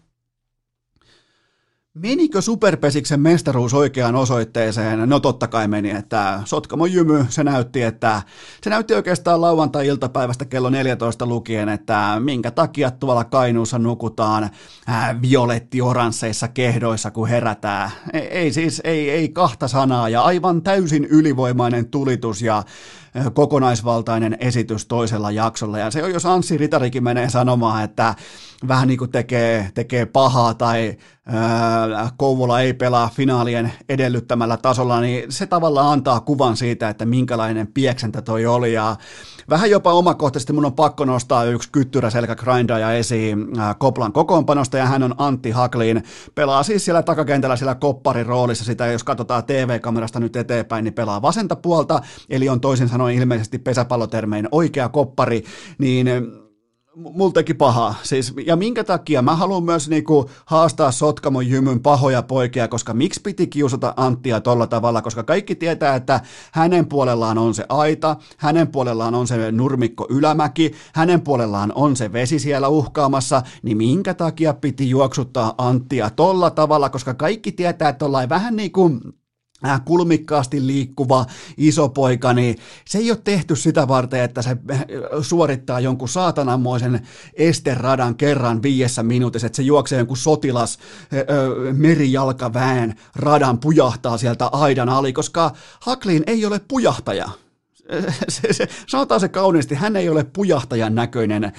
Speaker 1: Menikö Superpesiksen mestaruus oikeaan osoitteeseen? No totta kai meni, että Sotkamo Jymy, se näytti, että se näytti oikeastaan lauantai-iltapäivästä kello 14 lukien, että minkä takia tuolla Kainuussa nukutaan ää, violetti-oransseissa kehdoissa, kun herätään. Ei, ei siis, ei, ei kahta sanaa ja aivan täysin ylivoimainen tulitus ja kokonaisvaltainen esitys toisella jaksolla. Ja se on, jos Anssi Ritarikin menee sanomaan, että vähän niin kuin tekee, tekee pahaa tai ää, Kouvola ei pelaa finaalien edellyttämällä tasolla, niin se tavallaan antaa kuvan siitä, että minkälainen pieksentä toi oli. Ja vähän jopa omakohtaisesti mun on pakko nostaa yksi kyttyrä selkä grindaja esiin ää, Koplan kokoonpanosta, ja hän on Antti Haklin. Pelaa siis siellä takakentällä siellä kopparin roolissa sitä, jos katsotaan TV-kamerasta nyt eteenpäin, niin pelaa vasenta puolta, eli on toisin sanoen ilmeisesti pesäpallotermein oikea koppari, niin mulla teki pahaa. Siis, ja minkä takia? Mä haluan myös niinku haastaa Sotkamon jymyn pahoja poikia, koska miksi piti kiusata Anttia tolla tavalla, koska kaikki tietää, että hänen puolellaan on se aita, hänen puolellaan on se nurmikko ylämäki, hänen puolellaan on se vesi siellä uhkaamassa, niin minkä takia piti juoksuttaa Anttia tolla tavalla, koska kaikki tietää, että ollaan vähän niin kuin kulmikkaasti liikkuva iso poika, niin se ei ole tehty sitä varten, että se äh, suorittaa jonkun saatananmoisen esteradan kerran viidessä minuutissa, että se juoksee jonkun sotilas äh, merijalkaväen radan pujahtaa sieltä aidan ali, koska Haklin ei ole pujahtaja. Se, se, sanotaan se kauniisti, hän ei ole pujahtajan näköinen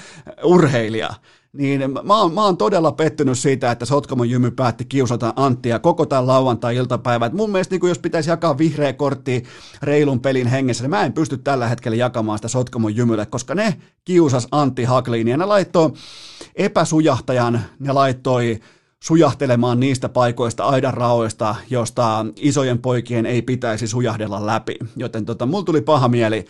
Speaker 1: urheilija niin mä oon, mä oon todella pettynyt siitä, että Sotkamon Jymy päätti kiusata Anttia koko tämän lauantai-iltapäivän. Mun mielestä niin jos pitäisi jakaa vihreä kortti reilun pelin hengessä, niin mä en pysty tällä hetkellä jakamaan sitä Sotkamon Jymylle, koska ne kiusas Antti Hakliin ja ne laittoi epäsujahtajan, ne laittoi sujahtelemaan niistä paikoista, aidan raoista, josta isojen poikien ei pitäisi sujahdella läpi. Joten tota, mulla tuli paha mieli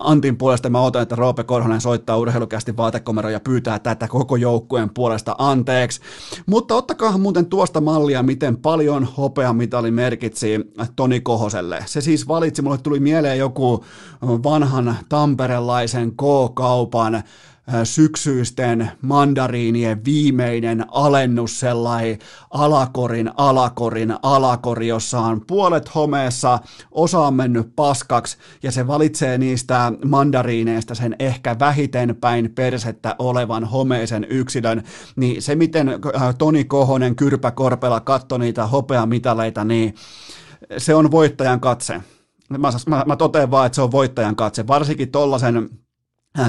Speaker 1: Antin puolesta mä otan, että Roope Korhonen soittaa urheilukästi vaatekomero ja pyytää tätä koko joukkueen puolesta anteeksi. Mutta ottakaa muuten tuosta mallia, miten paljon hopeamitali merkitsi Toni Kohoselle. Se siis valitsi, mulle tuli mieleen joku vanhan tamperelaisen K-kaupan syksyisten mandariinien viimeinen alennus, sellainen alakorin, alakorin, alakori, jossa on puolet homeessa, osa on mennyt paskaksi, ja se valitsee niistä mandariineista sen ehkä vähiten päin persettä olevan homeisen yksilön, niin se miten Toni Kohonen kyrpäkorpela katsoi niitä hopeamitaleita, niin se on voittajan katse. Mä, mä, mä totean vaan, että se on voittajan katse, varsinkin tollasen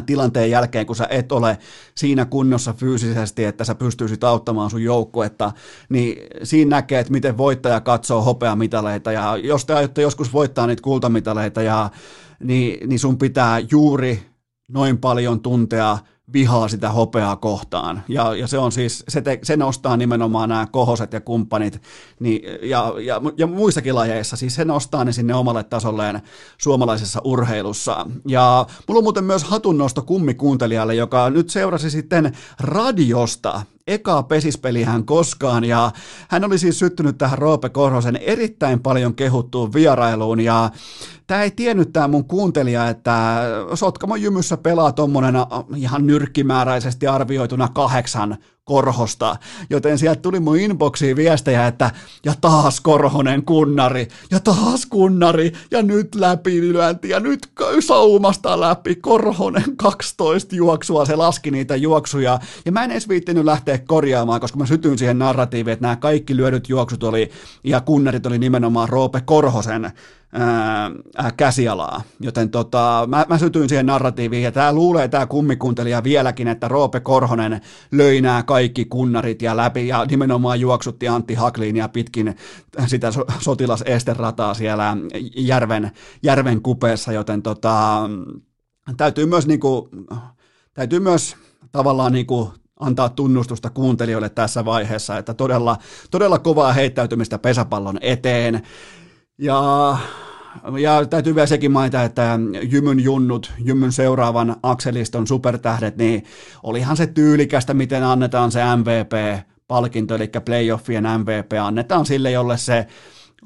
Speaker 1: tilanteen jälkeen, kun sä et ole siinä kunnossa fyysisesti, että sä pystyisit auttamaan sun joukkuetta, niin siinä näkee, että miten voittaja katsoo hopeamitaleita, ja jos te aiotte joskus voittaa niitä kultamitaleita, ja, niin, niin sun pitää juuri noin paljon tuntea vihaa sitä hopeaa kohtaan. Ja, ja se on siis, se, te, se nostaa nimenomaan nämä kohoset ja kumppanit niin, ja, ja, ja muissakin lajeissa, siis se nostaa ne sinne omalle tasolleen suomalaisessa urheilussa. Ja mulla on muuten myös hatunnosto kummikuuntelijalle, joka nyt seurasi sitten radiosta ekaa pesispelihän koskaan ja hän oli siis syttynyt tähän Roope Korhosen erittäin paljon kehuttuun vierailuun ja tämä ei tiennyt tämä mun kuuntelija, että Sotkamon jymyssä pelaa tuommoinen ihan nyrkkimääräisesti arvioituna kahdeksan Korhosta, joten sieltä tuli mun inboxiin viestejä, että ja taas Korhonen kunnari, ja taas kunnari, ja nyt läpilyönti, ja nyt saumasta läpi, Korhonen 12 juoksua, se laski niitä juoksuja, ja mä en edes viittinyt lähteä korjaamaan, koska mä sytyin siihen narratiiviin, että nämä kaikki lyödyt juoksut oli, ja kunnarit oli nimenomaan Roope Korhosen ää, käsialaa. Joten tota, mä, mä sytyin siihen narratiiviin, ja tämä luulee tämä kummikuntelija vieläkin, että Roope Korhonen löi nämä kaikki kunnarit ja läpi, ja nimenomaan juoksutti Antti ja pitkin sitä so, sotilasesterataa siellä järven, järven kupeessa, joten tota, täytyy myös niinku, täytyy myös tavallaan niinku antaa tunnustusta kuuntelijoille tässä vaiheessa, että todella, todella kovaa heittäytymistä pesäpallon eteen. Ja ja täytyy vielä sekin mainita, että Jymyn junnut, Jymyn seuraavan akseliston supertähdet, niin olihan se tyylikästä, miten annetaan se MVP palkinto, eli playoffien MVP annetaan sille, jolle se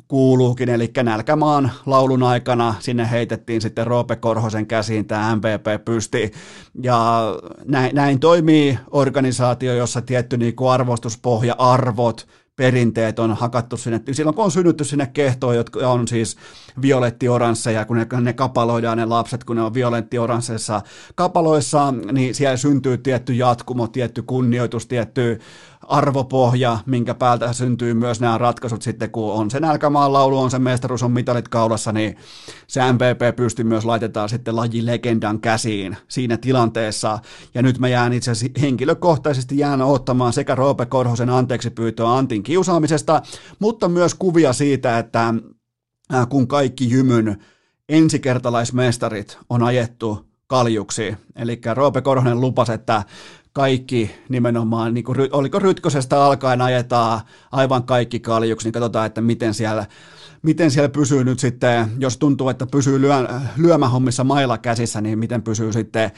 Speaker 1: kuuluukin, eli Nälkämaan laulun aikana sinne heitettiin sitten Roope Korhosen käsiin tämä MVP pysti, ja näin, näin toimii organisaatio, jossa tietty niin arvostuspohja, arvot, perinteet on hakattu sinne, silloin kun on synnytty sinne kehtoon, jotka on siis violetti-oransseja, kun ne, ne kapaloidaan ne lapset, kun ne on violetti-oransseissa kapaloissa, niin siellä syntyy tietty jatkumo, tietty kunnioitus, tietty arvopohja, minkä päältä syntyy myös nämä ratkaisut sitten, kun on se nälkämaan laulu, on se mestaruus, on mitalit kaulassa, niin se MVP pystyy myös laitetaan sitten lajilegendan käsiin siinä tilanteessa. Ja nyt mä jään itse asiassa henkilökohtaisesti jään ottamaan sekä Roope Korhosen anteeksi pyytöä Antin kiusaamisesta, mutta myös kuvia siitä, että kun kaikki jymyn ensikertalaismestarit on ajettu kaljuksi. Eli Roope Korhonen lupasi, että kaikki nimenomaan, niin kuin, oliko Rytkösestä alkaen ajetaan aivan kaikki kaljuksi, niin katsotaan, että miten siellä, miten siellä pysyy nyt sitten, jos tuntuu, että pysyy lyö, lyömähommissa mailla käsissä, niin miten pysyy sitten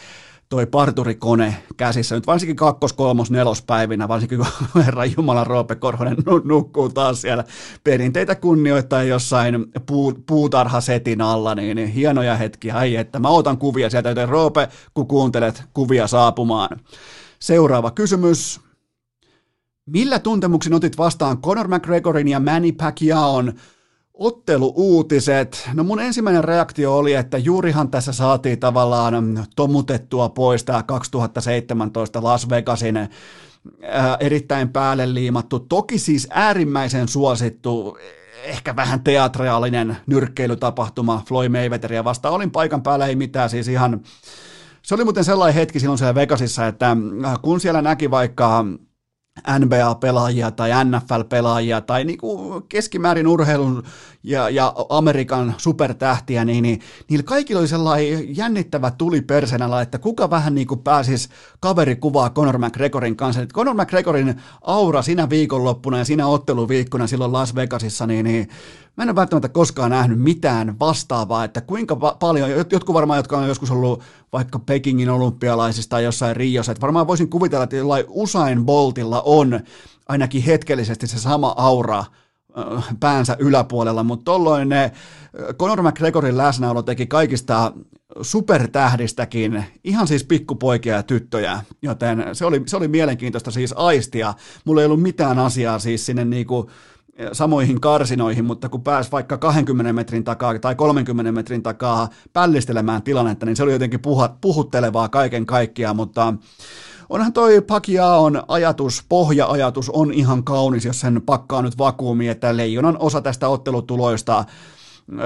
Speaker 1: toi parturikone käsissä, nyt varsinkin kakkos, kolmos, nelospäivinä, varsinkin kun Herran Jumala Roope Korhonen nukkuu taas siellä perinteitä kunnioittaa jossain puu, puutarhasetin alla, niin, niin hienoja hetkiä, ai että mä otan kuvia sieltä, joten Roope, kun kuuntelet kuvia saapumaan. Seuraava kysymys. Millä tuntemuksin otit vastaan Conor McGregorin ja Manny Pacquiaon otteluuutiset? No mun ensimmäinen reaktio oli, että juurihan tässä saatiin tavallaan tomutettua pois tämä 2017 Las Vegasin ää, erittäin päälle liimattu, toki siis äärimmäisen suosittu, ehkä vähän teatraalinen nyrkkeilytapahtuma Floyd Mayweatheria vastaan. Olin paikan päällä, ei mitään, siis ihan se oli muuten sellainen hetki silloin siellä Vegasissa, että äh, kun siellä näki vaikka NBA-pelaajia tai NFL-pelaajia tai niin kuin keskimäärin urheilun ja, ja Amerikan supertähtiä, niin, niin niillä kaikilla oli sellainen jännittävä tuli persenällä, että kuka vähän niin kuin pääsisi kaverikuvaa Conor McGregorin kanssa. Että Conor McGregorin aura siinä viikonloppuna ja siinä otteluviikkona silloin Las Vegasissa, niin, niin mä en ole välttämättä koskaan nähnyt mitään vastaavaa, että kuinka va- paljon, jotkut varmaan, jotka on joskus ollut vaikka Pekingin olympialaisista tai jossain Riossa, että varmaan voisin kuvitella, että jollain Usain Boltilla on ainakin hetkellisesti se sama aura päänsä yläpuolella, mutta tolloin ne Conor McGregorin läsnäolo teki kaikista supertähdistäkin ihan siis pikkupoikia ja tyttöjä, joten se oli, se oli mielenkiintoista siis aistia. Mulla ei ollut mitään asiaa siis sinne niinku samoihin karsinoihin, mutta kun pääsi vaikka 20 metrin takaa tai 30 metrin takaa pällistelemään tilannetta, niin se oli jotenkin puhuttelevaa kaiken kaikkiaan, mutta onhan toi on ajatus, pohja-ajatus on ihan kaunis, jos sen pakkaa nyt vakuumi, että leijonan osa tästä ottelutuloista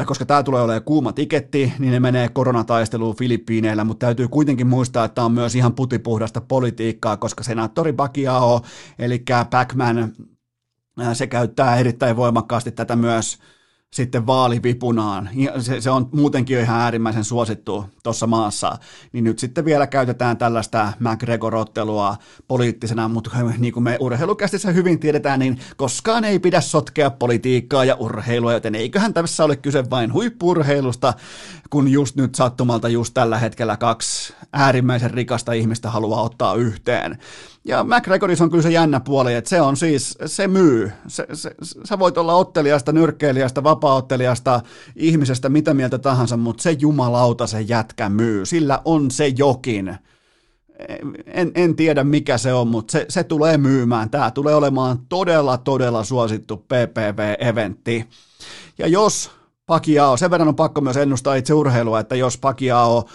Speaker 1: koska tämä tulee olemaan kuuma tiketti, niin ne menee koronataisteluun Filippiineillä, mutta täytyy kuitenkin muistaa, että tämä on myös ihan putipuhdasta politiikkaa, koska senaattori Pacquiao, eli Pacman, se käyttää erittäin voimakkaasti tätä myös sitten vaalivipunaan. Se, se on muutenkin jo ihan äärimmäisen suosittu tuossa maassa. Niin nyt sitten vielä käytetään tällaista McGregor-ottelua poliittisena, mutta niin kuin me urheilukästissä hyvin tiedetään, niin koskaan ei pidä sotkea politiikkaa ja urheilua, joten eiköhän tässä ole kyse vain huippurheilusta, kun just nyt sattumalta just tällä hetkellä kaksi äärimmäisen rikasta ihmistä haluaa ottaa yhteen. Ja McGregorissa on kyllä se jännä puoli, että se on siis, se myy. Se, se, sä voit olla ottelijasta, nyrkkeilijästä, vapaaottelijasta, ihmisestä, mitä mieltä tahansa, mutta se jumalauta se jätkä myy. Sillä on se jokin. En, en tiedä mikä se on, mutta se, se tulee myymään. Tämä tulee olemaan todella, todella suosittu PPV-eventti. Ja jos Pakiao, sen verran on pakko myös ennustaa itse urheilua, että jos Pakiao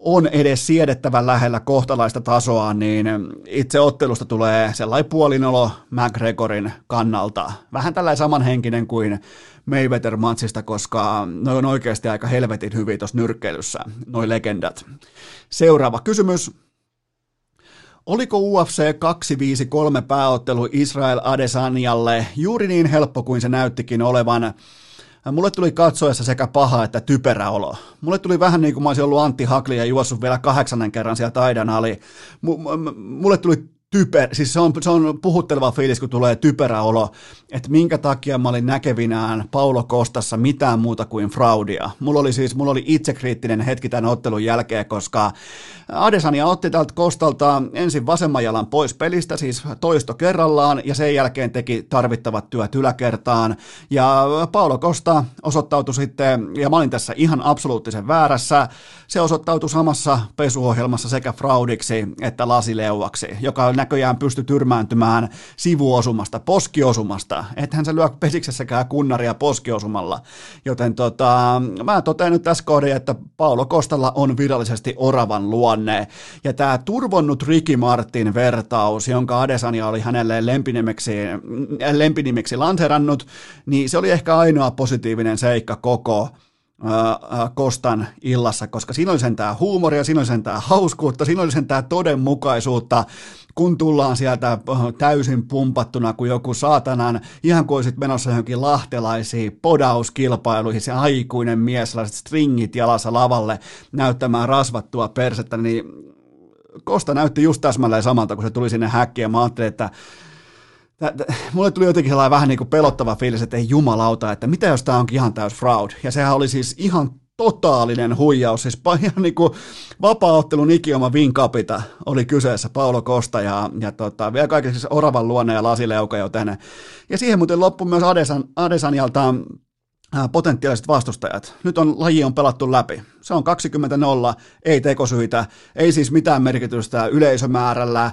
Speaker 1: on edes siedettävän lähellä kohtalaista tasoa, niin itse ottelusta tulee sellainen puolinolo McGregorin kannalta. Vähän tällainen samanhenkinen kuin Mayweather-matsista, koska ne on oikeasti aika helvetin hyviä tuossa nyrkkeilyssä, noi legendat. Seuraava kysymys. Oliko UFC 253 pääottelu Israel Adesanjalle juuri niin helppo kuin se näyttikin olevan? Mulle tuli katsoessa sekä paha että typerä olo. Mulle tuli vähän niin kuin mä olisin ollut Antti Hakli ja juossut vielä kahdeksannen kerran sieltä aidan ali. M- m- mulle tuli typer, siis se on, se on puhutteleva fiilis, kun tulee typerä olo, että minkä takia mä olin näkevinään Paulo Kostassa mitään muuta kuin fraudia. Mulla oli siis, mulla oli itsekriittinen hetki tämän ottelun jälkeen, koska Adesania otti tältä Kostalta ensin vasemman jalan pois pelistä, siis toisto kerrallaan, ja sen jälkeen teki tarvittavat työt yläkertaan, ja Paulo Kosta osoittautui sitten, ja mä olin tässä ihan absoluuttisen väärässä, se osoittautui samassa pesuohjelmassa sekä fraudiksi että lasileuvaksi, joka näköjään pysty tyrmääntymään sivuosumasta, poskiosumasta. Ethän se lyö pesiksessäkään kunnaria poskiosumalla. Joten tota, mä totean nyt tässä kohdassa, että Paulo Kostalla on virallisesti oravan luonne. Ja tämä turvonnut Ricky Martin vertaus, jonka Adesania oli hänelle lempinimeksi, lempinimeksi lanserannut, niin se oli ehkä ainoa positiivinen seikka koko Kostan illassa, koska siinä oli sentään huumoria, siinä oli sentään hauskuutta, siinä oli sentään todenmukaisuutta, kun tullaan sieltä täysin pumpattuna kuin joku saatanan, ihan kuin olisit menossa johonkin lahtelaisiin podauskilpailuihin, se aikuinen mies, sellaiset stringit jalassa lavalle näyttämään rasvattua persettä, niin Kosta näytti just täsmälleen samalta, kun se tuli sinne häkkiin, ja mä ajattelin, että mulle tuli jotenkin sellainen vähän niin kuin pelottava fiilis, että ei jumalauta, että mitä jos tämä onkin ihan täys fraud. Ja sehän oli siis ihan totaalinen huijaus, siis ihan niin kuin vapaaottelun ikioma vinkapita oli kyseessä Paulo Kosta ja, ja tota, vielä kaiken siis oravan luonne ja lasileuka joten. Ja siihen muuten loppui myös Adesan, Adesanjalta potentiaaliset vastustajat. Nyt on laji on pelattu läpi. Se on 20-0, ei tekosyitä, ei siis mitään merkitystä yleisömäärällä,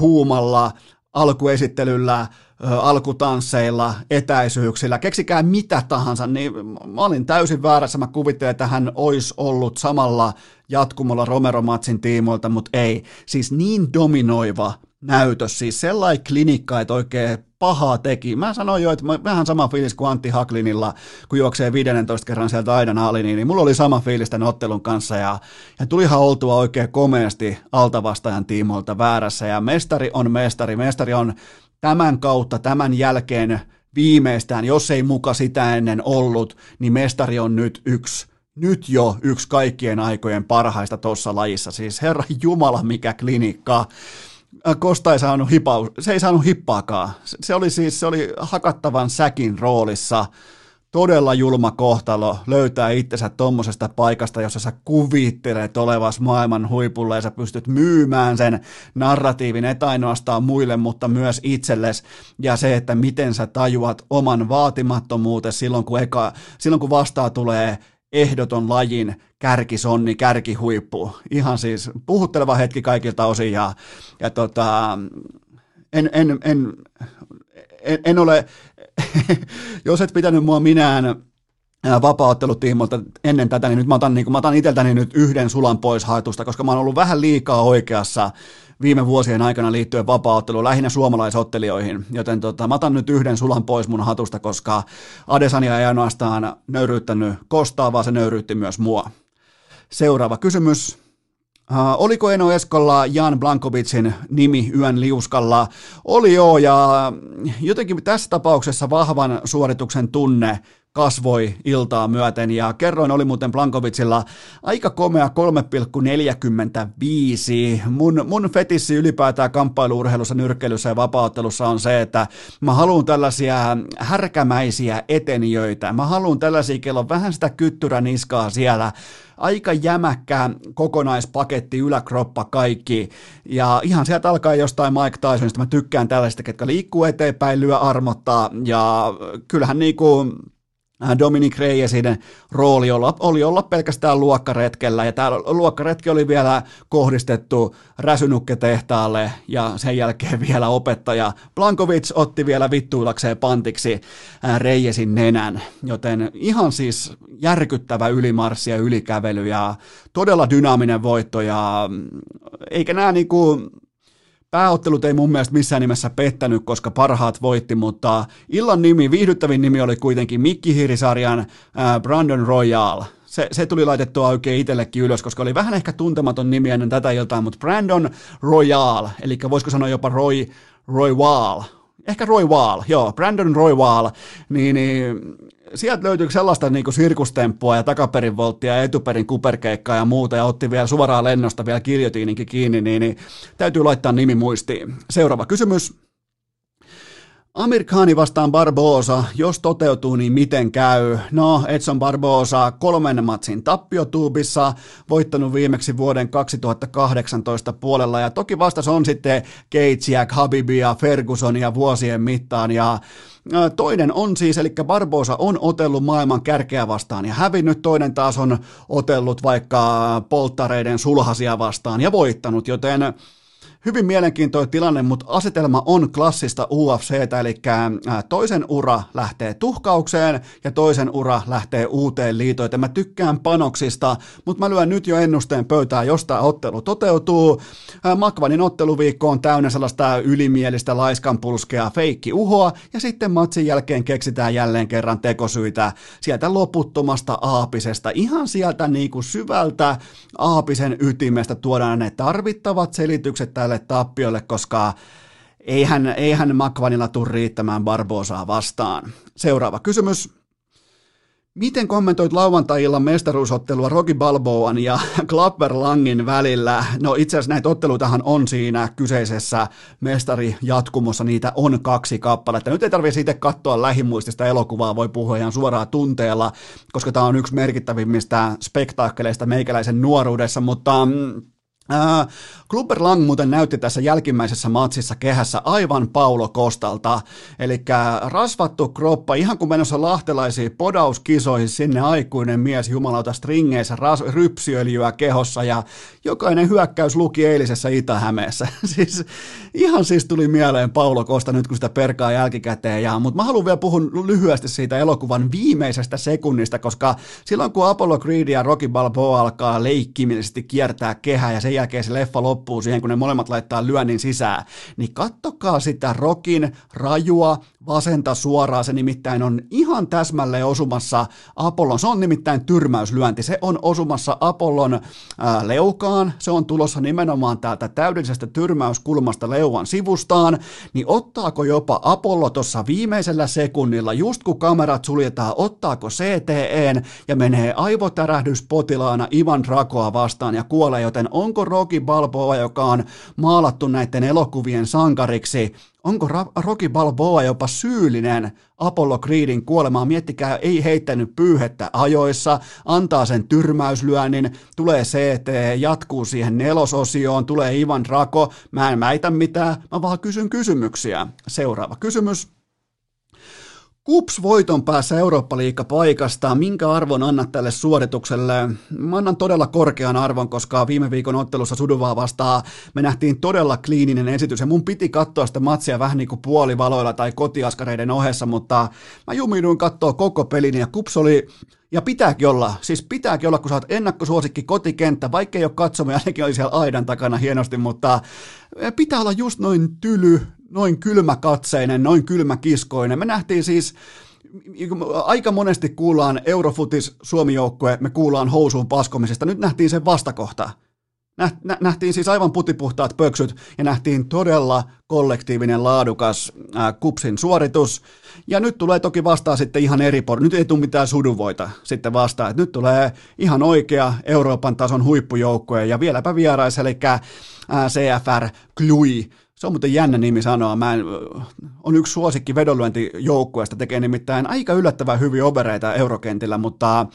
Speaker 1: huumalla, alkuesittelyllä, alkutansseilla, etäisyyksillä, keksikää mitä tahansa, niin mä olin täysin väärässä. Mä kuvittelin, että hän olisi ollut samalla jatkumolla Romero-matsin tiimoilta, mutta ei. Siis niin dominoiva näytös, siis sellainen klinikka, että oikein pahaa teki. Mä sanoin jo, että mä, vähän sama fiilis kuin Antti Haklinilla, kun juoksee 15 kerran sieltä aidan ali, niin, niin mulla oli sama fiilis tämän ottelun kanssa ja, ja tulihan oltua oikein komeasti altavastajan tiimoilta väärässä ja mestari on mestari, mestari on tämän kautta, tämän jälkeen viimeistään, jos ei muka sitä ennen ollut, niin mestari on nyt yksi nyt jo yksi kaikkien aikojen parhaista tuossa lajissa. Siis herra Jumala, mikä klinikka. Kosta ei saanut hipaus, se ei saanut hippaakaan. Se oli siis, se oli hakattavan säkin roolissa. Todella julma kohtalo löytää itsensä tuommoisesta paikasta, jossa sä kuvittelet olevas maailman huipulla ja sä pystyt myymään sen narratiivin et ainoastaan muille, mutta myös itsellesi. Ja se, että miten sä tajuat oman vaatimattomuutesi silloin, kun, eka, silloin kun vastaa tulee ehdoton lajin kärkisonni, kärkihuippu. Ihan siis puhutteleva hetki kaikilta osin ja, ja tota, en, en, en, en, en ole, jos et pitänyt mua minään vapaaottelutiimolta ennen tätä, niin nyt mä otan, niin mä otan itseltäni nyt yhden sulan pois haetusta, koska mä oon ollut vähän liikaa oikeassa viime vuosien aikana liittyen vapaaotteluun, lähinnä suomalaisottelijoihin, joten tota, mä otan nyt yhden sulan pois mun hatusta, koska Adesania ei ainoastaan nöyryyttänyt Kostaa, vaan se nöyryytti myös mua. Seuraava kysymys. Uh, oliko Eno Eskolla Jan Blankovicin nimi yön liuskalla? Oli joo, ja jotenkin tässä tapauksessa vahvan suorituksen tunne kasvoi iltaa myöten ja kerroin oli muuten Blankovitsilla aika komea 3,45. Mun, mun fetissi ylipäätään kamppailuurheilussa, nyrkkeilyssä ja vapauttelussa on se, että mä haluan tällaisia härkämäisiä etenijöitä. Mä haluan tällaisia, kello vähän sitä kyttyräniskaa siellä, aika jämäkkä kokonaispaketti, yläkroppa, kaikki. Ja ihan sieltä alkaa jostain Mike Tysonista. Mä tykkään tällaista, ketkä liikkuu eteenpäin, lyö armottaa. Ja kyllähän niinku Dominic Reyesin rooli oli olla pelkästään luokkaretkellä, ja tämä luokkaretki oli vielä kohdistettu räsynukketehtaalle, ja sen jälkeen vielä opettaja Blankovic otti vielä vittuilakseen pantiksi äh, Reijesin nenän, joten ihan siis järkyttävä ylimarssi ja ylikävely, ja todella dynaaminen voitto, ja mm, eikä nämä niinku Pääottelut ei mun mielestä missään nimessä pettänyt, koska parhaat voitti, mutta illan nimi, viihdyttävin nimi oli kuitenkin Mikki Hiirisarjan äh, Brandon Royal. Se, se tuli laitettua oikein itsellekin ylös, koska oli vähän ehkä tuntematon nimi ennen tätä iltaa, mutta Brandon Royal, eli voisiko sanoa jopa Roy, Roy Wall, ehkä Roy Wall, joo, Brandon Roy Wall, niin, niin sieltä löytyykö sellaista niin sirkustemppua ja takaperin volttia ja etuperin kuperkeikkaa ja muuta ja otti vielä suoraan lennosta vielä kiljotiininkin kiinni, niin, niin täytyy laittaa nimi muistiin. Seuraava kysymys. Amir Khani vastaan Barbosa, jos toteutuu, niin miten käy? No, Edson Barbosa kolmen matsin tappiotuubissa, voittanut viimeksi vuoden 2018 puolella, ja toki vastas on sitten Keitsiä, Habibia, Fergusonia vuosien mittaan, ja Toinen on siis, eli Barbosa on otellut maailman kärkeä vastaan. Ja hävinnyt, toinen taas on otellut vaikka polttareiden sulhasia vastaan ja voittanut, joten hyvin mielenkiintoinen tilanne, mutta asetelma on klassista UFCtä, eli toisen ura lähtee tuhkaukseen ja toisen ura lähtee uuteen liitoon. Mä tykkään panoksista, mutta mä lyön nyt jo ennusteen pöytään, jos tämä ottelu toteutuu. Makvanin otteluviikko on täynnä sellaista ylimielistä laiskanpulskea feikki uhoa, ja sitten matsin jälkeen keksitään jälleen kerran tekosyitä sieltä loputtomasta aapisesta, ihan sieltä niin kuin syvältä aapisen ytimestä tuodaan ne tarvittavat selitykset tälle tälle tappiolle, koska eihän, eihän Makvanilla tule riittämään Barbosaa vastaan. Seuraava kysymys. Miten kommentoit lauantai-illan mestaruusottelua Rocky Balboan ja Klapper Langin välillä? No itse asiassa näitä otteluitahan on siinä kyseisessä mestarijatkumossa, niitä on kaksi kappaletta. Nyt ei tarvitse siitä katsoa lähimuistista elokuvaa, voi puhua ihan suoraan tunteella, koska tämä on yksi merkittävimmistä spektaakkeleista meikäläisen nuoruudessa, mutta mm, Äh, Kluber Lang muuten näytti tässä jälkimmäisessä matsissa kehässä aivan Paulo Kostalta, eli rasvattu kroppa, ihan kuin menossa lahtelaisiin podauskisoihin sinne aikuinen mies jumalauta stringeissä, ras, rypsiöljyä kehossa ja jokainen hyökkäys luki eilisessä Itä-Hämeessä. siis, ihan siis tuli mieleen Paulo Kosta nyt kun sitä perkaa jälkikäteen, ja, mutta mä haluan vielä puhua lyhyesti siitä elokuvan viimeisestä sekunnista, koska silloin kun Apollo Creed ja Rocky Balboa alkaa leikkimisesti kiertää kehää ja sen jälkeen se leffa loppuu siihen, kun ne molemmat laittaa lyönnin sisään, niin kattokaa sitä Rokin rajua vasenta suoraan, se nimittäin on ihan täsmälleen osumassa Apollon, se on nimittäin tyrmäyslyönti, se on osumassa Apollon ää, leukaan, se on tulossa nimenomaan täältä täydellisestä tyrmäyskulmasta leuan sivustaan, niin ottaako jopa Apollo tuossa viimeisellä sekunnilla, just kun kamerat suljetaan, ottaako CTEn ja menee aivotärähdys potilaana Ivan Drakoa vastaan ja kuolee, joten onko Rocky Balboa, joka on maalattu näiden elokuvien sankariksi, onko Rocky Balboa jopa syyllinen Apollo Creedin kuolemaan? Miettikää, ei heittänyt pyyhettä ajoissa, antaa sen tyrmäyslyönnin, tulee CT, jatkuu siihen nelososioon, tulee Ivan Draco, mä en väitä mitään, mä vaan kysyn kysymyksiä. Seuraava kysymys. Kups voiton päässä eurooppa paikasta. Minkä arvon annat tälle suoritukselle? Mä annan todella korkean arvon, koska viime viikon ottelussa Suduvaa vastaan me nähtiin todella kliininen esitys ja mun piti katsoa sitä matsia vähän niin kuin puolivaloilla tai kotiaskareiden ohessa, mutta mä jumiduin katsoa koko pelin ja Kups oli ja pitääkin olla, siis pitääkin olla, kun sä oot ennakkosuosikki kotikenttä, vaikka ei ole katsomme, ainakin oli siellä aidan takana hienosti, mutta pitää olla just noin tyly, noin kylmäkatseinen, noin kylmäkiskoinen. Me nähtiin siis, aika monesti kuullaan Eurofutis Suomi-joukkue, me kuullaan housuun paskomisesta, nyt nähtiin sen vastakohta. Nähtiin siis aivan putipuhtaat pöksyt ja nähtiin todella kollektiivinen laadukas ää, kupsin suoritus. Ja nyt tulee toki vastaan sitten ihan eri por... Nyt ei tule mitään suduvoita sitten vastaan. Et nyt tulee ihan oikea Euroopan tason huippujoukkue ja vieläpä vierais, eli CFR Klui se on muuten jännä nimi sanoa. Mä en, on yksi suosikki vedonlyöntijoukkueesta, tekee nimittäin aika yllättävän hyviä obereita eurokentillä, mutta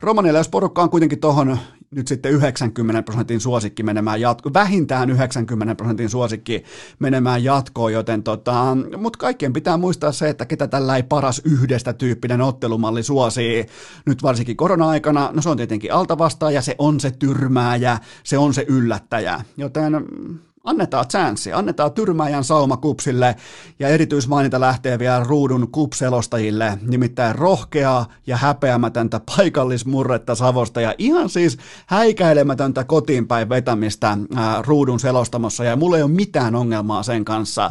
Speaker 1: Romanilla, jos porukka on kuitenkin tuohon nyt sitten 90 prosentin suosikki menemään jatko, vähintään 90 prosentin suosikki menemään jatkoon, joten tota, mutta kaikkien pitää muistaa se, että ketä tällä ei paras yhdestä tyyppinen ottelumalli suosii nyt varsinkin korona-aikana, no se on tietenkin altavastaaja, se on se tyrmääjä, se on se yllättäjä, joten Annetaan chanssi, annetaan tyrmäjän sauma kupsille ja erityismaininta lähtee vielä ruudun kupselostajille, nimittäin rohkeaa ja häpeämätöntä paikallismurretta Savosta ja ihan siis häikäilemätöntä kotiinpäin vetämistä ää, ruudun selostamossa ja mulla ei ole mitään ongelmaa sen kanssa.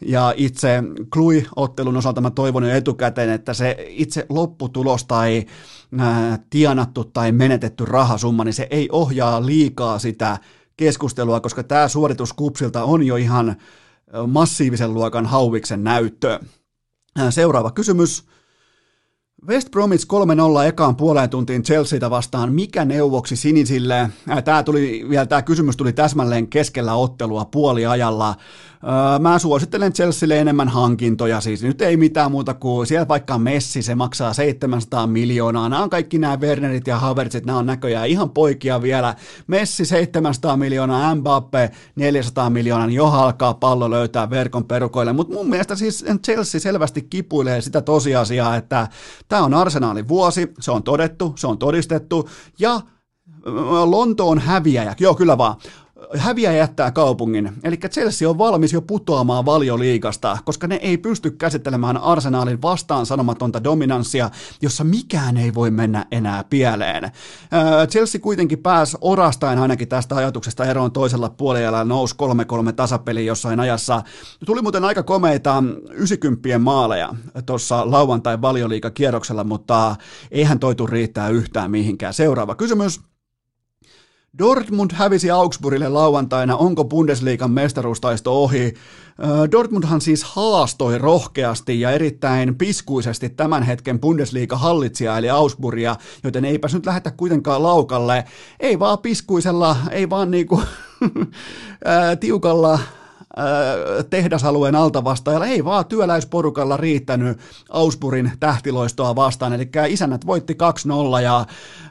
Speaker 1: Ja itse Klui-ottelun osalta mä toivon jo etukäteen, että se itse lopputulos tai ää, tienattu tai menetetty rahasumma, niin se ei ohjaa liikaa sitä keskustelua, koska tämä suoritus Kupsilta on jo ihan massiivisen luokan hauviksen näyttö. Seuraava kysymys. West Bromwich 3-0 ekaan puoleen tuntiin Chelseatä vastaan. Mikä neuvoksi sinisille? Tämä, tuli, vielä, tämä kysymys tuli täsmälleen keskellä ottelua puoliajalla. Mä suosittelen Chelsealle enemmän hankintoja, siis nyt ei mitään muuta kuin siellä vaikka Messi, se maksaa 700 miljoonaa. Nämä on kaikki nämä Wernerit ja Havertzit, nämä on näköjään ihan poikia vielä. Messi 700 miljoonaa, Mbappe 400 miljoonaa, niin jo alkaa pallo löytää verkon perukoille. Mutta mun mielestä siis Chelsea selvästi kipuilee sitä tosiasiaa, että tämä on arsenaalin vuosi, se on todettu, se on todistettu, ja Lontoon häviäjä, joo kyllä vaan, häviä jättää kaupungin. Eli Chelsea on valmis jo putoamaan valioliikasta, koska ne ei pysty käsittelemään arsenaalin vastaan sanomatonta dominanssia, jossa mikään ei voi mennä enää pieleen. Chelsea kuitenkin pääsi orastain ainakin tästä ajatuksesta eroon toisella puolella nousi 3-3 tasapeli jossain ajassa. Tuli muuten aika komeita 90 maaleja tuossa lauantai valioliikakierroksella, mutta eihän toitu riittää yhtään mihinkään. Seuraava kysymys. Dortmund hävisi Augsburgille lauantaina, onko Bundesliigan mestaruustaisto ohi? Dortmundhan siis haastoi rohkeasti ja erittäin piskuisesti tämän hetken Bundesliiga hallitsija eli Augsburgia, joten eipä nyt lähetä kuitenkaan laukalle. Ei vaan piskuisella, ei vaan niinku tiukalla tehdasalueen altavastaajalla ei vaan työläisporukalla riittänyt Auspurin tähtiloistoa vastaan, eli isännät voitti 2-0 ja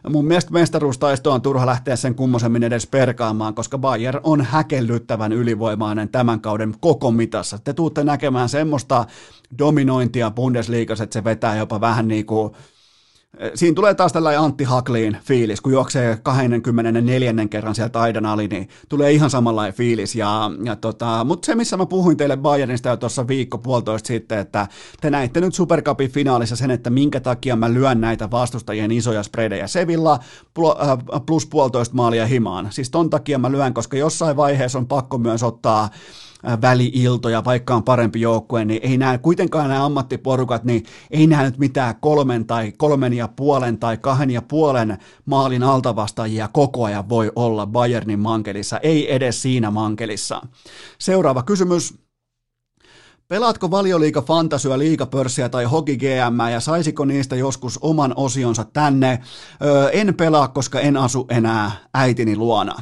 Speaker 1: mun mielestä mestaruustaisto on turha lähteä sen kummosemmin edes perkaamaan, koska Bayern on häkellyttävän ylivoimainen tämän kauden koko mitassa. Te tuutte näkemään semmoista dominointia Bundesliigassa, että se vetää jopa vähän niin kuin Siinä tulee taas tällainen Antti Hakliin fiilis, kun juoksee 24. kerran sieltä aidan ali, niin tulee ihan samanlainen fiilis. Ja, ja tota, mutta se, missä mä puhuin teille Bayernista jo tuossa viikko puolitoista sitten, että te näitte nyt Supercupin finaalissa sen, että minkä takia mä lyön näitä vastustajien isoja spreidejä Sevilla äh, plus puolitoista maalia himaan. Siis ton takia mä lyön, koska jossain vaiheessa on pakko myös ottaa väliiltoja, vaikka on parempi joukkue, niin ei näe kuitenkaan nämä ammattiporukat, niin ei näe nyt mitään kolmen tai kolmen ja puolen tai kahden ja puolen maalin altavastajia koko ajan voi olla Bayernin mankelissa, ei edes siinä mankelissa. Seuraava kysymys. Pelaatko valioliiga fantasyä, liigapörssiä tai hoki GM ja saisiko niistä joskus oman osionsa tänne? Öö, en pelaa, koska en asu enää äitini luona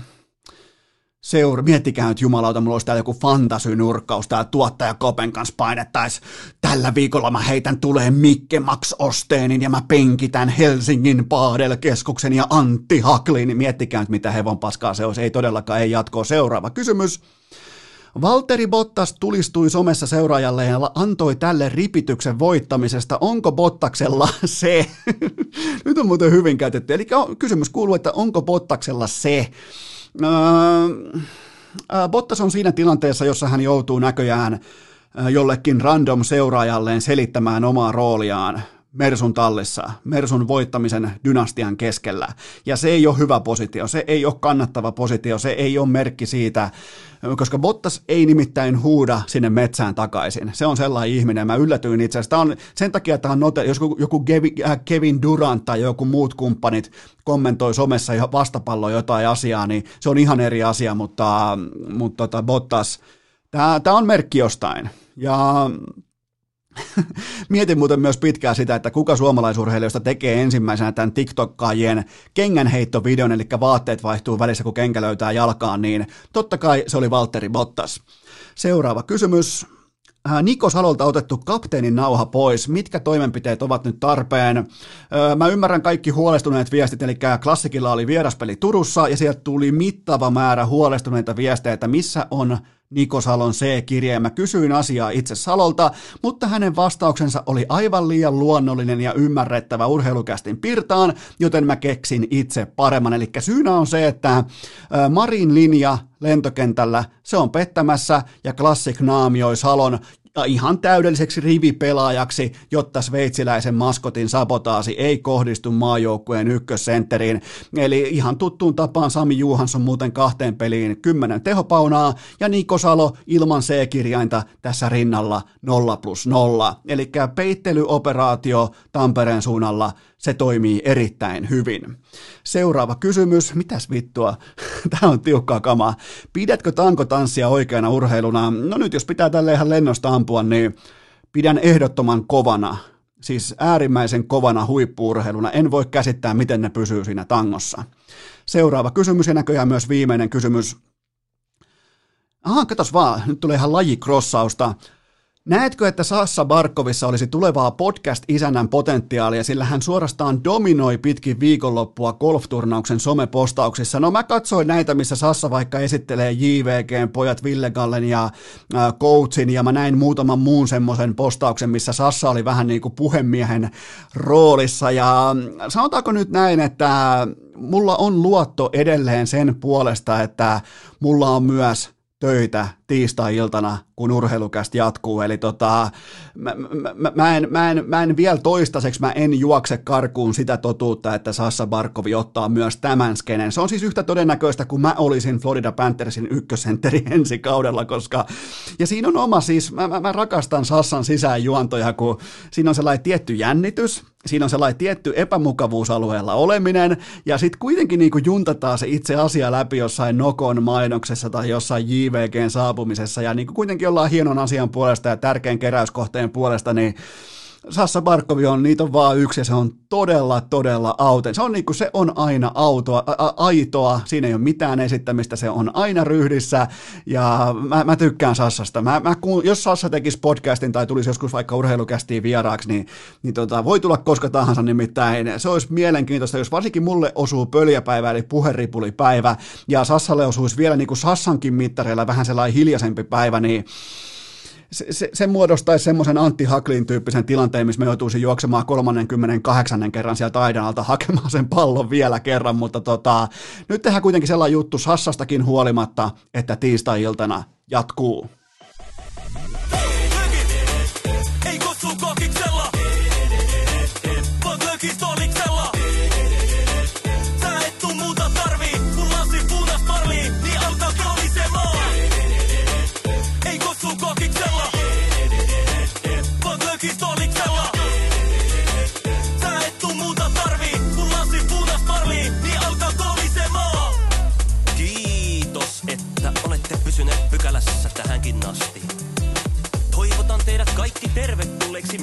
Speaker 1: seura, miettikää nyt jumalauta, mulla olisi täällä joku fantasynurkkaus, tää tuottaja Kopen kanssa painettaisi. Tällä viikolla mä heitän tulee Mikke Max Osteenin ja mä penkitän Helsingin Paadelkeskuksen ja Antti Haklin. Niin miettikää nyt mitä hevon paskaa se olisi, ei todellakaan ei jatkoa. Seuraava kysymys. Valteri Bottas tulistui somessa seuraajalle ja antoi tälle ripityksen voittamisesta. Onko Bottaksella se? Nyt on muuten hyvin käytetty. Eli kysymys kuuluu, että onko Bottaksella se? Öö, Bottas on siinä tilanteessa, jossa hän joutuu näköjään jollekin random seuraajalleen selittämään omaa rooliaan Mersun tallissa, Mersun voittamisen dynastian keskellä. Ja se ei ole hyvä positio, se ei ole kannattava positio, se ei ole merkki siitä, koska Bottas ei nimittäin huuda sinne metsään takaisin. Se on sellainen ihminen, mä yllätyin itse asiassa. On, sen takia tämä on note, jos joku, äh, Kevin Durant tai joku muut kumppanit kommentoi somessa vastapallo jotain asiaa, niin se on ihan eri asia, mutta, mutta tota Bottas, tämä on merkki jostain. Ja Mietin muuten myös pitkään sitä, että kuka suomalaisurheilijoista tekee ensimmäisenä tämän TikTokkaajien kengänheittovideon, eli vaatteet vaihtuu välissä, kun kenkä löytää jalkaan, niin totta kai se oli Valtteri Bottas. Seuraava kysymys. Äh, Niko Salolta otettu kapteenin nauha pois. Mitkä toimenpiteet ovat nyt tarpeen? Äh, mä ymmärrän kaikki huolestuneet viestit, eli Klassikilla oli vieraspeli Turussa, ja sieltä tuli mittava määrä huolestuneita viestejä, että missä on Niko Salon C-kirje. Mä kysyin asiaa itse Salolta, mutta hänen vastauksensa oli aivan liian luonnollinen ja ymmärrettävä urheilukästin pirtaan, joten mä keksin itse paremman. Eli syynä on se, että Marin linja lentokentällä, se on pettämässä ja Classic naamioi Salon ihan täydelliseksi rivipelaajaksi, jotta sveitsiläisen maskotin sabotaasi ei kohdistu maajoukkueen ykkössentteriin. Eli ihan tuttuun tapaan Sami Juhansson muuten kahteen peliin 10 tehopaunaa ja Niko Salo ilman C-kirjainta tässä rinnalla 0 plus 0. Eli peittelyoperaatio Tampereen suunnalla se toimii erittäin hyvin. Seuraava kysymys, mitäs vittua, tämä on tiukkaa kamaa. Pidätkö tankotanssia oikeana urheiluna? No nyt jos pitää tälle ihan lennosta ampua, niin pidän ehdottoman kovana, siis äärimmäisen kovana huippuurheiluna. En voi käsittää, miten ne pysyy siinä tangossa. Seuraava kysymys ja näköjään myös viimeinen kysymys. Aha, katos vaan, nyt tulee ihan lajikrossausta. Näetkö, että Sassa Barkovissa olisi tulevaa podcast-isännän potentiaalia, sillä hän suorastaan dominoi pitkin viikonloppua golfturnauksen somepostauksissa? No mä katsoin näitä, missä Sassa vaikka esittelee JVGn pojat Ville Gallen ja äh, coachin, ja mä näin muutaman muun semmoisen postauksen, missä Sassa oli vähän niin kuin puhemiehen roolissa, ja sanotaanko nyt näin, että mulla on luotto edelleen sen puolesta, että mulla on myös töitä tiistai-iltana, kun urheilukästä jatkuu. Eli tota, mä, mä, mä, en, mä, en, mä en vielä toistaiseksi, mä en juokse karkuun sitä totuutta, että Sassa Barkovi ottaa myös tämän skenen. Se on siis yhtä todennäköistä, kuin mä olisin Florida Panthersin ykkösentteri ensi kaudella, koska, ja siinä on oma siis, mä, mä, mä rakastan Sassan sisäänjuontoja, kun siinä on sellainen tietty jännitys, siinä on sellainen tietty epämukavuusalueella oleminen, ja sitten kuitenkin niin kuin juntataan se itse asia läpi jossain Nokon mainoksessa tai jossain JVGn saapumisessa, ja niin kuin kuitenkin ollaan hienon asian puolesta ja tärkeän keräyskohteen puolesta, niin Sassa Barkovi on, niitä on vaan yksi ja se on todella, todella auten. Se on, niinku, se on aina autoa, a, aitoa, siinä ei ole mitään esittämistä, se on aina ryhdissä ja mä, mä tykkään Sassasta. Mä, mä, jos Sassa tekisi podcastin tai tulisi joskus vaikka urheilukästiin vieraaksi, niin, niin tota, voi tulla koska tahansa nimittäin. Se olisi mielenkiintoista, jos varsinkin mulle osuu pöljäpäivä eli puheripulipäivä ja Sassalle osuisi vielä niin kuin Sassankin mittareilla vähän sellainen hiljaisempi päivä, niin se, se, muodostaisi semmoisen Antti Haklin tyyppisen tilanteen, missä me joutuisi juoksemaan 38 kerran sieltä aidan alta hakemaan sen pallon vielä kerran, mutta tota, nyt tehdään kuitenkin sellainen juttu Sassastakin huolimatta, että tiistai-iltana jatkuu.